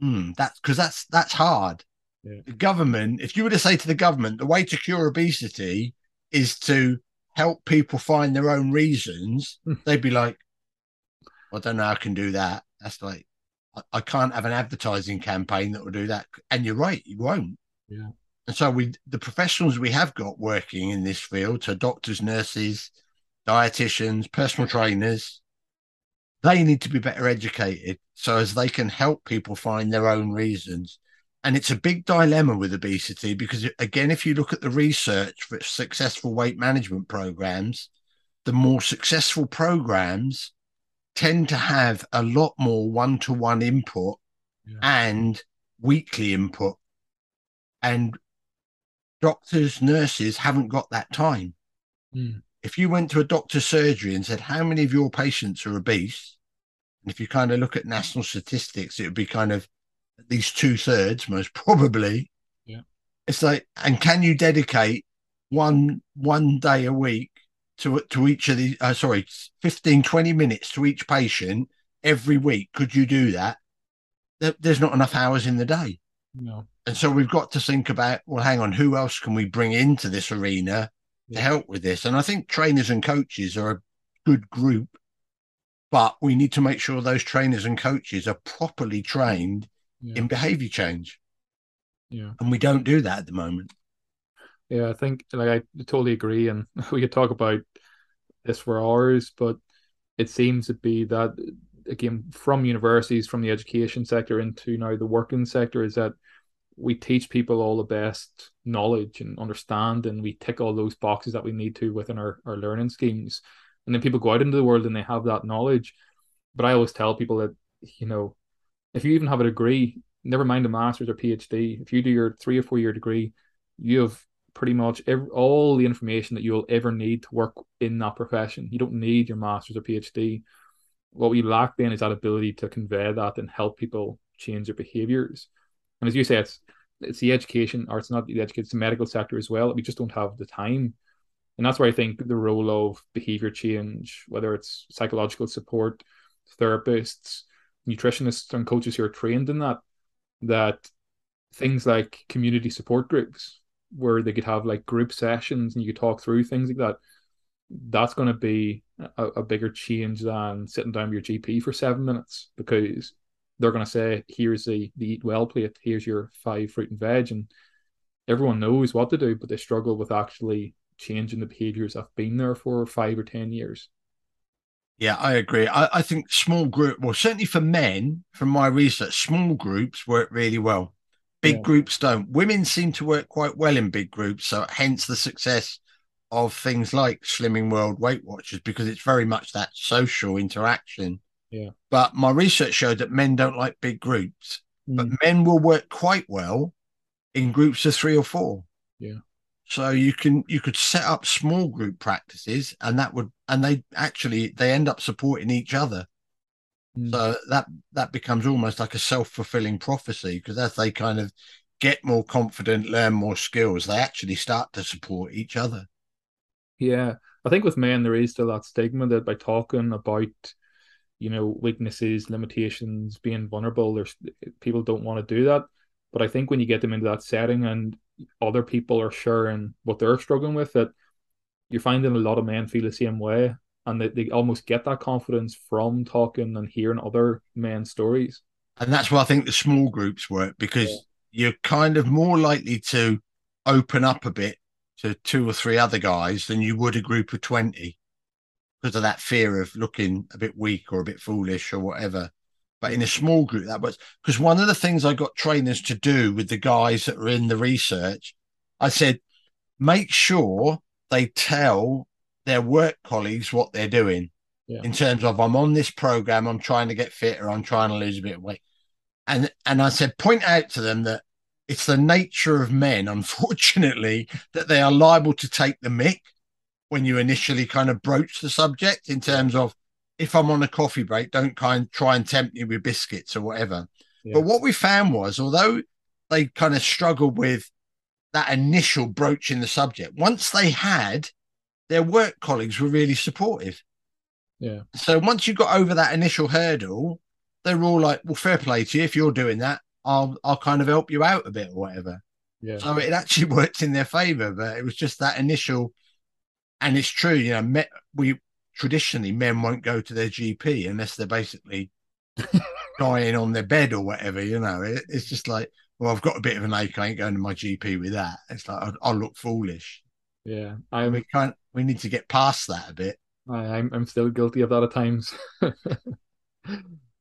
hmm, that's because that's that's hard. Yeah. The government, if you were to say to the government, the way to cure obesity is to help people find their own reasons, hmm. they'd be like, I don't know how I can do that. That's like, I, can't have an advertising campaign that will do that. And you're right, you won't. Yeah. And so we, the professionals we have got working in this field, so doctors, nurses, dietitians, personal trainers, they need to be better educated so as they can help people find their own reasons. And it's a big dilemma with obesity because, again, if you look at the research for successful weight management programs, the more successful programs tend to have a lot more one to one input yeah. and weekly input. And doctors, nurses haven't got that time. Mm. If you went to a doctor's surgery and said, How many of your patients are obese? And if you kind of look at national statistics, it would be kind of at least two thirds, most <laughs> probably. Yeah. It's like, and can you dedicate one one day a week to to each of the uh, sorry 15 20 minutes to each patient every week. Could you do that? There's not enough hours in the day. No. And so we've got to think about well hang on who else can we bring into this arena yeah. to help with this? And i think trainers and coaches are a good group but we need to make sure those trainers and coaches are properly trained yeah. in behavior change. Yeah. And we don't do that at the moment. Yeah, I think like I totally agree, and <laughs> we could talk about this for hours, but it seems to be that again from universities, from the education sector into now the working sector, is that we teach people all the best knowledge and understand, and we tick all those boxes that we need to within our, our learning schemes, and then people go out into the world and they have that knowledge. But I always tell people that you know, if you even have a degree, never mind a master's or PhD, if you do your three or four year degree, you have pretty much every, all the information that you'll ever need to work in that profession. You don't need your master's or PhD. What we lack then is that ability to convey that and help people change their behaviors. And as you say, it's it's the education, or it's not the education, it's the medical sector as well. We just don't have the time. And that's where I think the role of behavior change, whether it's psychological support, therapists, nutritionists, and coaches who are trained in that, that things like community support groups, where they could have like group sessions and you could talk through things like that that's going to be a, a, bigger change than sitting down with your gp for seven minutes because they're going to say here's the, the eat well plate here's your five fruit and veg and everyone knows what to do but they struggle with actually changing the behaviors that have been there for five or ten years Yeah, I agree. I, I think small group, well, certainly for men, from my research, small groups work really well. Big yeah. groups don't. Women seem to work quite well in big groups, so hence the success of things like Slimming World Weight Watchers because it's very much that social interaction. Yeah. But my research showed that men don't like big groups, mm. but men will work quite well in groups of three or four. Yeah. So you can you could set up small group practices and that would and they actually they end up supporting each other. Mm. So that that becomes almost like a self-fulfilling prophecy because as they kind of get more confident, learn more skills, they actually start to support each other. Yeah. I think with men there is still that stigma that by talking about you know weaknesses, limitations, being vulnerable, there's people don't want to do that. But I think when you get them into that setting and other people are sharing what they're struggling with, that you're finding a lot of men feel the same way and they, they almost get that confidence from talking and hearing other men's stories. And that's why I think the small groups work because yeah. you're kind of more likely to open up a bit to two or three other guys than you would a group of 20 because of that fear of looking a bit weak or a bit foolish or whatever. But in a small group, that was because one of the things I got trainers to do with the guys that were in the research, I said, make sure they tell their work colleagues what they're doing yeah. in terms of I'm on this program, I'm trying to get fitter, I'm trying to lose a bit of weight. And and I said, point out to them that it's the nature of men, <laughs> unfortunately, that they are liable to take the mick when you initially kind of broach the subject in terms of if I'm on a coffee break, don't kind of try and tempt me with biscuits or whatever. Yeah. But what we found was, although they kind of struggled with that initial broaching the subject, once they had their work colleagues were really supportive. Yeah. So once you got over that initial hurdle, they were all like, "Well, fair play to you. If you're doing that, I'll I'll kind of help you out a bit or whatever." Yeah. So it actually <laughs> worked in their favor, but it was just that initial. And it's true, you know, me, we traditionally men won't go to their GP unless they're basically <laughs> dying on their bed or whatever. You know, it, it's just like, well, I've got a bit of an ache. I ain't going to my GP with that. It's like I'll, I'll look foolish. Yeah, I we can't. We need to get past that a bit. I, I'm I'm still guilty of that at times. <laughs>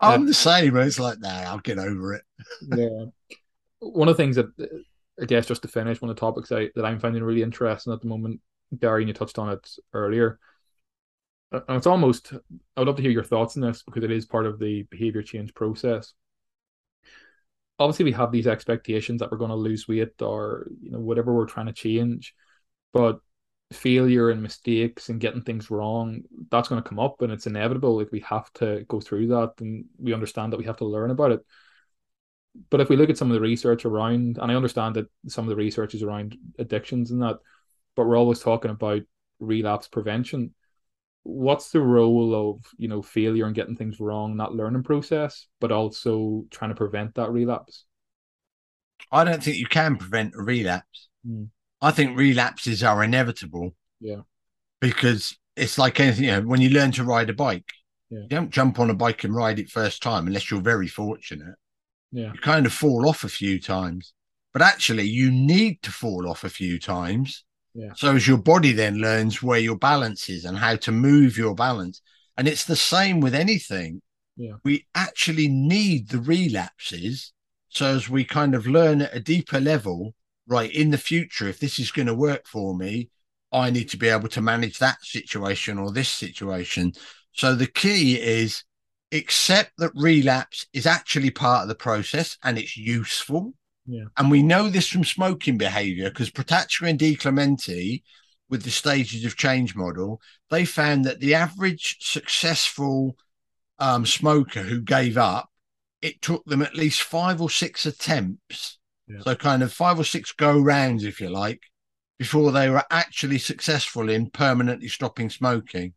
I'm uh, the same. It's like, nah, I'll get over it. <laughs> yeah. One of the things that I guess just to finish, one of the topics I, that I'm finding really interesting at the moment, Gary, and you touched on it earlier. And it's almost I would love to hear your thoughts on this because it is part of the behavior change process. Obviously, we have these expectations that we're going to lose weight or you know whatever we're trying to change but failure and mistakes and getting things wrong that's going to come up and it's inevitable. Like we have to go through that and we understand that we have to learn about it. But if we look at some of the research around and i understand that some of the research is around addictions and that but we're always talking about relapse prevention. What's the role of you know failure and getting things wrong that learning process but also trying to prevent that relapse? I don't think you can prevent a relapse. Mm. I think relapses are inevitable. Yeah. Because it's like anything, you know, when you learn to ride a bike, yeah. you don't jump on a bike and ride it first time unless you're very fortunate. Yeah. You kind of fall off a few times. But actually, you need to fall off a few times. Yeah. So as your body then learns where your balance is and how to move your balance. And it's the same with anything. Yeah. We actually need the relapses. So as we kind of learn at a deeper level right in the future if this is going to work for me i need to be able to manage that situation or this situation so the key is accept that relapse is actually part of the process and it's useful yeah. and we know this from smoking behavior because Prochaska and DiClemente with the stages of change model they found that the average successful um, smoker who gave up it took them at least five or six attempts so kind of five or six go rounds, if you like, before they were actually successful in permanently stopping smoking.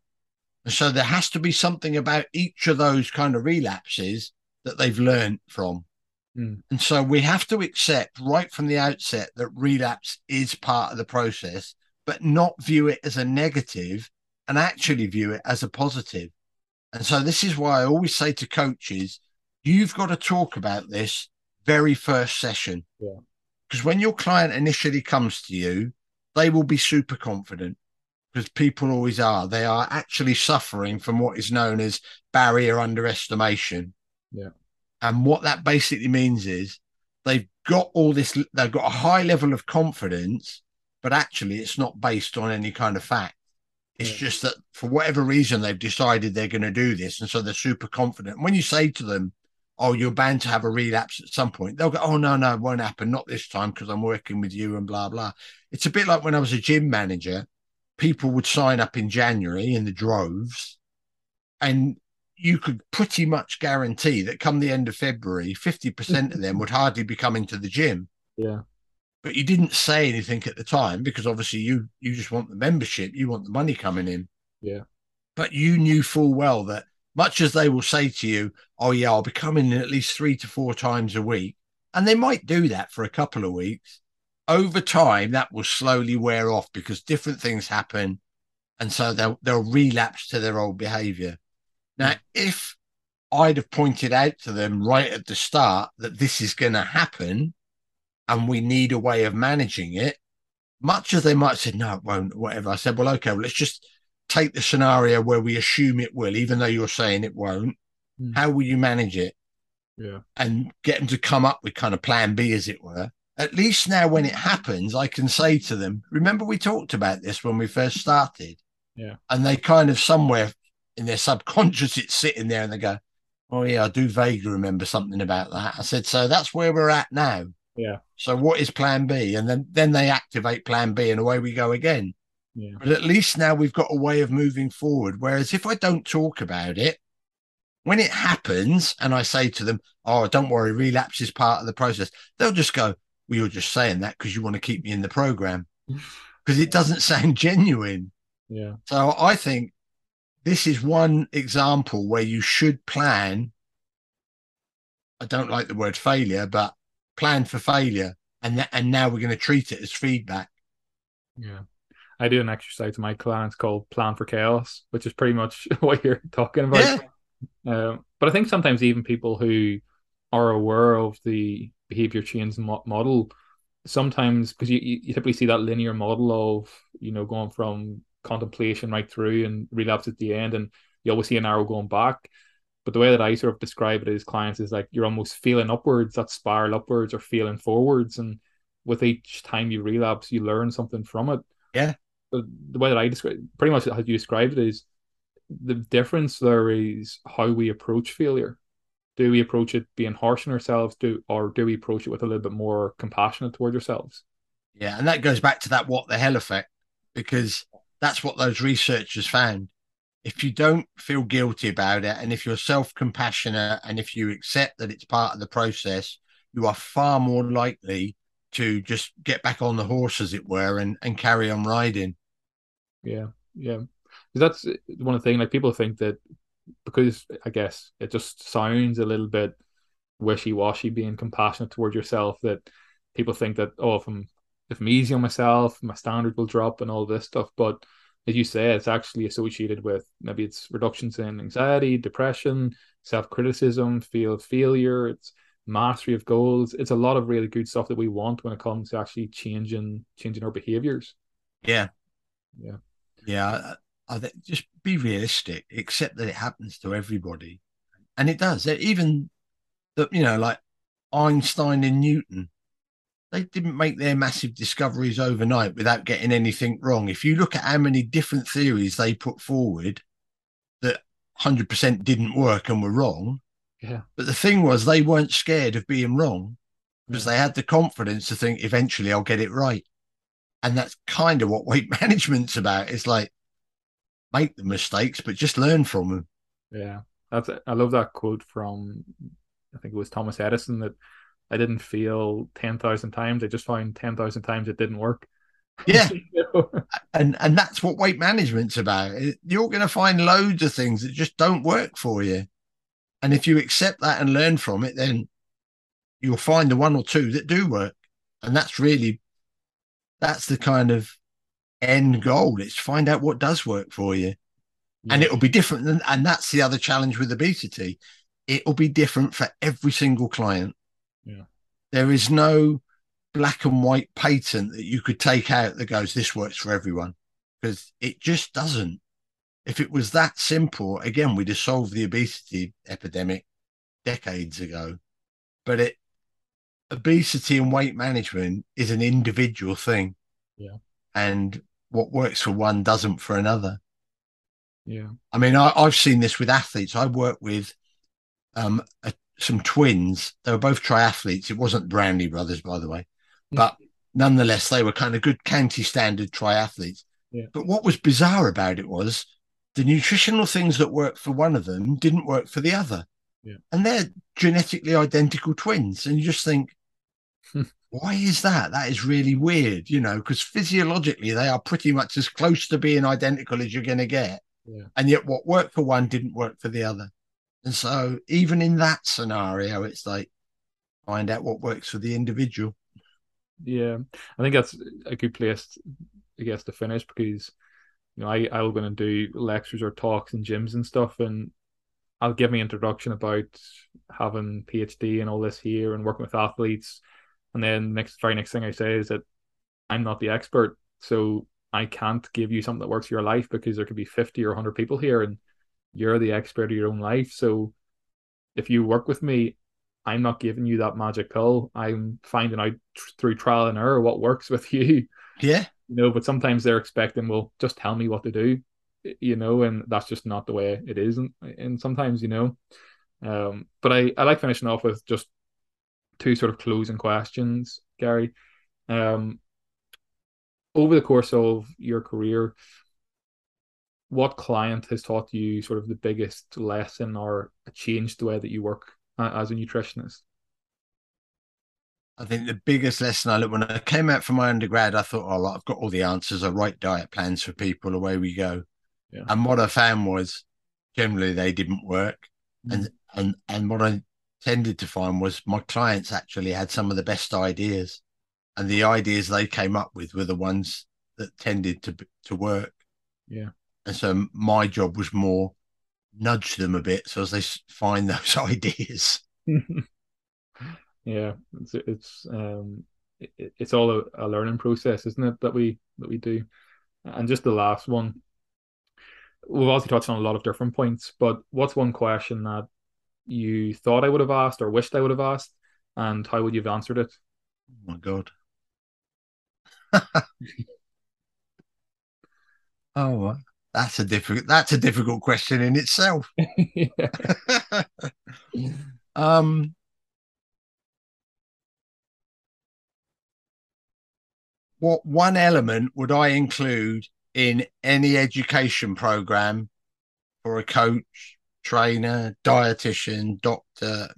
And so there has to be something about each of those kind of relapses that they've learned from. Mm. And so we have to accept right from the outset that relapse is part of the process, but not view it as a negative and actually view it as a positive. And so this is why I always say to coaches, you've got to talk about this very first session. Yeah. Because when your client initially comes to you, they will be super confident because people always are. They are actually suffering from what is known as barrier underestimation. Yeah. And what that basically means is they've got all this, they've got a high level of confidence, but actually it's not based on any kind of fact. It's Yeah. just that for whatever reason they've decided they're going to do this. And so they're super confident. When you say to them, Oh, you're bound to have a relapse at some point, they'll go, Oh, no, no, it won't happen. Not this time because I'm working with you and blah, blah. It's a bit like when I was a gym manager, people would sign up in January in the droves, and you could pretty much guarantee that come the end of February, 50% of them would <laughs> hardly be coming to the gym Yeah. but you didn't say anything at the time because obviously you you just want the membership you want the money coming in Yeah. but you knew full well that much as they will say to you oh yeah i'll be coming in at least three to four times a week and they might do that for a couple of weeks over time that will slowly wear off because different things happen and so they'll they'll relapse to their old behavior now if i'd have pointed out to them right at the start that this is going to happen and we need a way of managing it. Much as they might have said, no, it won't, whatever. I said, well, okay, well, let's just take the scenario where we assume it will, even though you're saying it won't. Hmm. How will you manage it? Yeah. And get them to come up with kind of plan B, as it were. At least now, when it happens, I can say to them, remember, we talked about this when we first started. Yeah. And they kind of somewhere in their subconscious, it's sitting there and they go, oh, yeah, I do vaguely remember something about that. I said, so that's where we're at now. Yeah. So what is plan B? And then then they activate plan B and away we go again. Yeah. But at least now we've got a way of moving forward. Whereas if I don't talk about it, when it happens and I say to them, Oh, don't worry, relapse is part of the process, they'll just go, Well, you're just saying that because you want to keep me in the program. <laughs> Because it doesn't sound genuine. Yeah. So I think this is one example where you should plan. I don't like the word failure, but plan for failure. And that, and now we're going to treat it as feedback. Yeah. I do an exercise to my clients called Plan for Chaos, which is pretty much <laughs> what you're talking about. Yeah. Um, but I think sometimes even people who are aware of the behavior change mo- model, sometimes because you, you you typically see that linear model of you know going from contemplation right through and relapse at the end, and you always see an arrow going back. But the way that I sort of describe it as clients is like you're almost feeling upwards, that spiral upwards, or feeling forwards, and with each time you relapse, you learn something from it. Yeah. The, way that I describe, pretty much how you described it is, the difference there is how we approach failure. Do we approach it being harsh on ourselves, do or do we approach it with a little bit more compassionate towards ourselves? Yeah. And that goes back to that what the hell effect, because that's what those researchers found. If you don't feel guilty about it, and if you're self compassionate, and if you accept that it's part of the process, you are far more likely to just get back on the horse, as it were, and, and carry on riding. Yeah, yeah. that's one of the things. Like people think that because I guess it just sounds a little bit wishy washy, being compassionate towards yourself. That people think that oh, if I'm if I'm easy on myself, my standards will drop and all this stuff. But as you say, it's actually associated with maybe it's reductions in anxiety, depression, self criticism, feel of failure. It's mastery of goals. It's a lot of really good stuff that we want when it comes to actually changing changing our behaviors. Yeah. Yeah. Yeah. I, I think just be realistic, accept that it happens to everybody. And it does. Even the, you know, like Einstein and Newton, they didn't make their massive discoveries overnight without getting anything wrong. If you look at how many different theories they put forward that 100% didn't work and were wrong, Yeah. but the thing was, they weren't scared of being wrong because Yeah. they had the confidence to think eventually I'll get it right. And that's kind of what <laughs> weight management's about. It's like make the mistakes, but just learn from them. Yeah, that's I love that quote from I think it was Thomas Edison that I didn't feel ten thousand times. I just found ten thousand times it didn't work. <laughs> Yeah. You know? And and that's what weight management's about. You're going to find loads of things that just don't work for you. And if you accept that and learn from it, then you'll find the one or two that do work. And that's really that's the kind of end goal. It's find out what does work for you. and it'll be different than, and that's the other challenge with obesity it'll be different for every single client Yeah. there is no black and white patent that you could take out that goes this works for everyone because it just doesn't. If it was that simple, again, we'd have solved the obesity epidemic decades ago. But it obesity and weight management is an individual thing. Yeah. And what works for one doesn't for another. Yeah. I mean, I, have seen this with athletes. I work with um, a, some twins. They were both triathletes. It wasn't Brownlee brothers, by the way, but nonetheless, they were kind of good county standard triathletes. Yeah. But what was bizarre about it was the nutritional things that worked for one of them didn't work for the other. Yeah. And they're genetically identical twins. And you just think, hmm. why is that? That is really weird, you know, because physiologically they are pretty much as close to being identical as you're going to get. Yeah. And yet what worked for one didn't work for the other. And so even in that scenario, it's like find out what works for the individual. Yeah. I think that's a good place, I guess, to finish because you know, I, I'm going to do lectures or talks in gyms and stuff, and I'll give me introduction about having PhD and all this here and working with athletes. And then next very next thing I say is that I'm not the expert. So I can't give you something that works for your life because there could be 50 or 100 people here and you're the expert of your own life. So if you work with me, I'm not giving you that magic pill. I'm finding out through trial and error what works with <laughs> you. Yeah. You know, but sometimes they're expecting, well, just tell me what to do, you know, and that's just not the way it is. And, and sometimes, you know, um, but I, I like finishing off with just two sort of closing questions, Gary. Um, over the course of your career, what client has taught you sort of the biggest lesson or changed the way that you work as a nutritionist? I think the biggest lesson I learned when I came out from my undergrad, I thought, oh, I've got all the answers. I write diet plans for people. Away we go. Yeah. And what I found was generally they didn't work. Mm. And and and what I tended to find was my clients actually had some of the best ideas and the ideas they came up with were the ones that tended to to work. Yeah. And so my job was more nudge them a bit so as they find <laughs> those ideas. <laughs> yeah, it's it's um it, it's all a, a, learning process, isn't it? That we that we do. And just the last one, we've also touched on a lot of different points, but what's one question that you thought I would have asked or wished I would have asked, and how would you have answered it? Oh my god. <laughs> oh, that's a difficult. That's a difficult question in itself. <laughs> <laughs> um, what one element would I include in any education program for a coach, trainer, dietitian, doctor,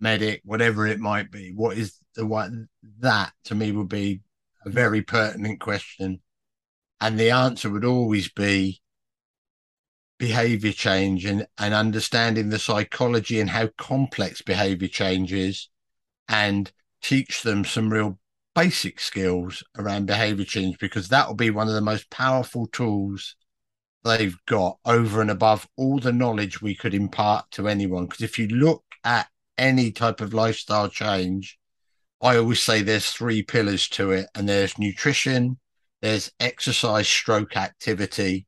medic, whatever it might be? What is the one that to me would be a very pertinent question. And the answer would always be behavior change and, and understanding the psychology and how complex behavior change is and teach them some real basic skills around behavior change because that will be one of the most powerful tools they've got over and above all the knowledge we could impart to anyone. Because if you look at any type of lifestyle change, I always say there's three pillars to it, and there's nutrition, there's exercise, stroke activity,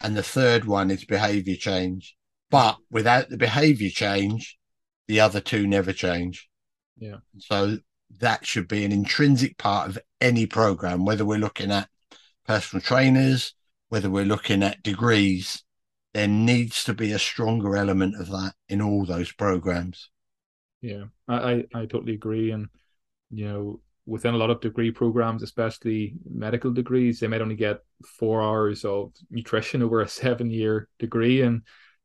and the third one is behavior change. But without the behavior change, the other two never change. Yeah. So that should be an intrinsic part of any program, whether we're looking at personal trainers, whether we're looking at degrees, there needs to be a stronger element of that in all those programs. Yeah, I, I, I totally agree. And you know, within a lot of degree programs, especially medical degrees, they might only get four hours of nutrition over a <laughs> seven year degree and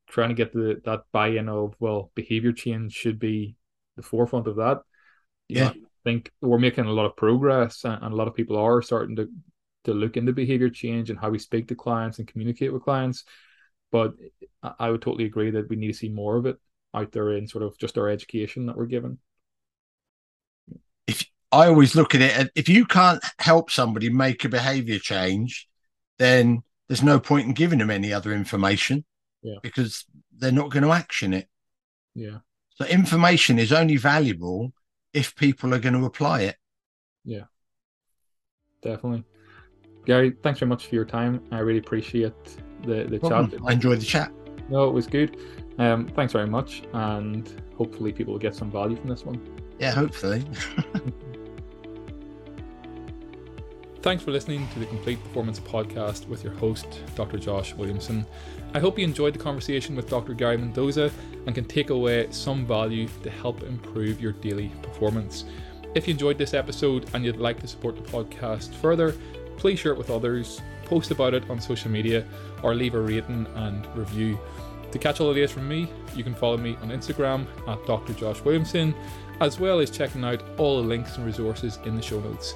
trying to get the that buy-in of well behavior change should be the forefront of that you yeah know, think we're making a lot of progress and, and, a lot of people are starting to to look into behavior change and how we speak to clients and communicate with clients but i would totally agree that we need to see more of it out there in sort of just our education that we're given if I always look at it, if you can't help somebody make a behavior change, then there's no point in giving them any other information yeah. because they're not going to action it. Yeah. So information is only valuable if people are going to apply it. Yeah. Definitely. Gary, thanks very much for your time. I really appreciate the, the chat. I enjoyed the chat. No, it was good. Um, thanks very much, and hopefully people will get some value from this one. Yeah, hopefully. <laughs> Thanks for listening to the Complete Performance Podcast with your host, Dr. Josh Williamson. I hope you enjoyed the conversation with Dr. Gary Mendoza and can take away some value to help improve your daily performance. If you enjoyed this episode and you'd like to support the podcast further, please share it with others, post about it on social media, or leave a rating and review. To catch all the latest from me, you can follow me on Instagram at Dr. Josh Williamson, as well as checking out all the links and resources in the show notes.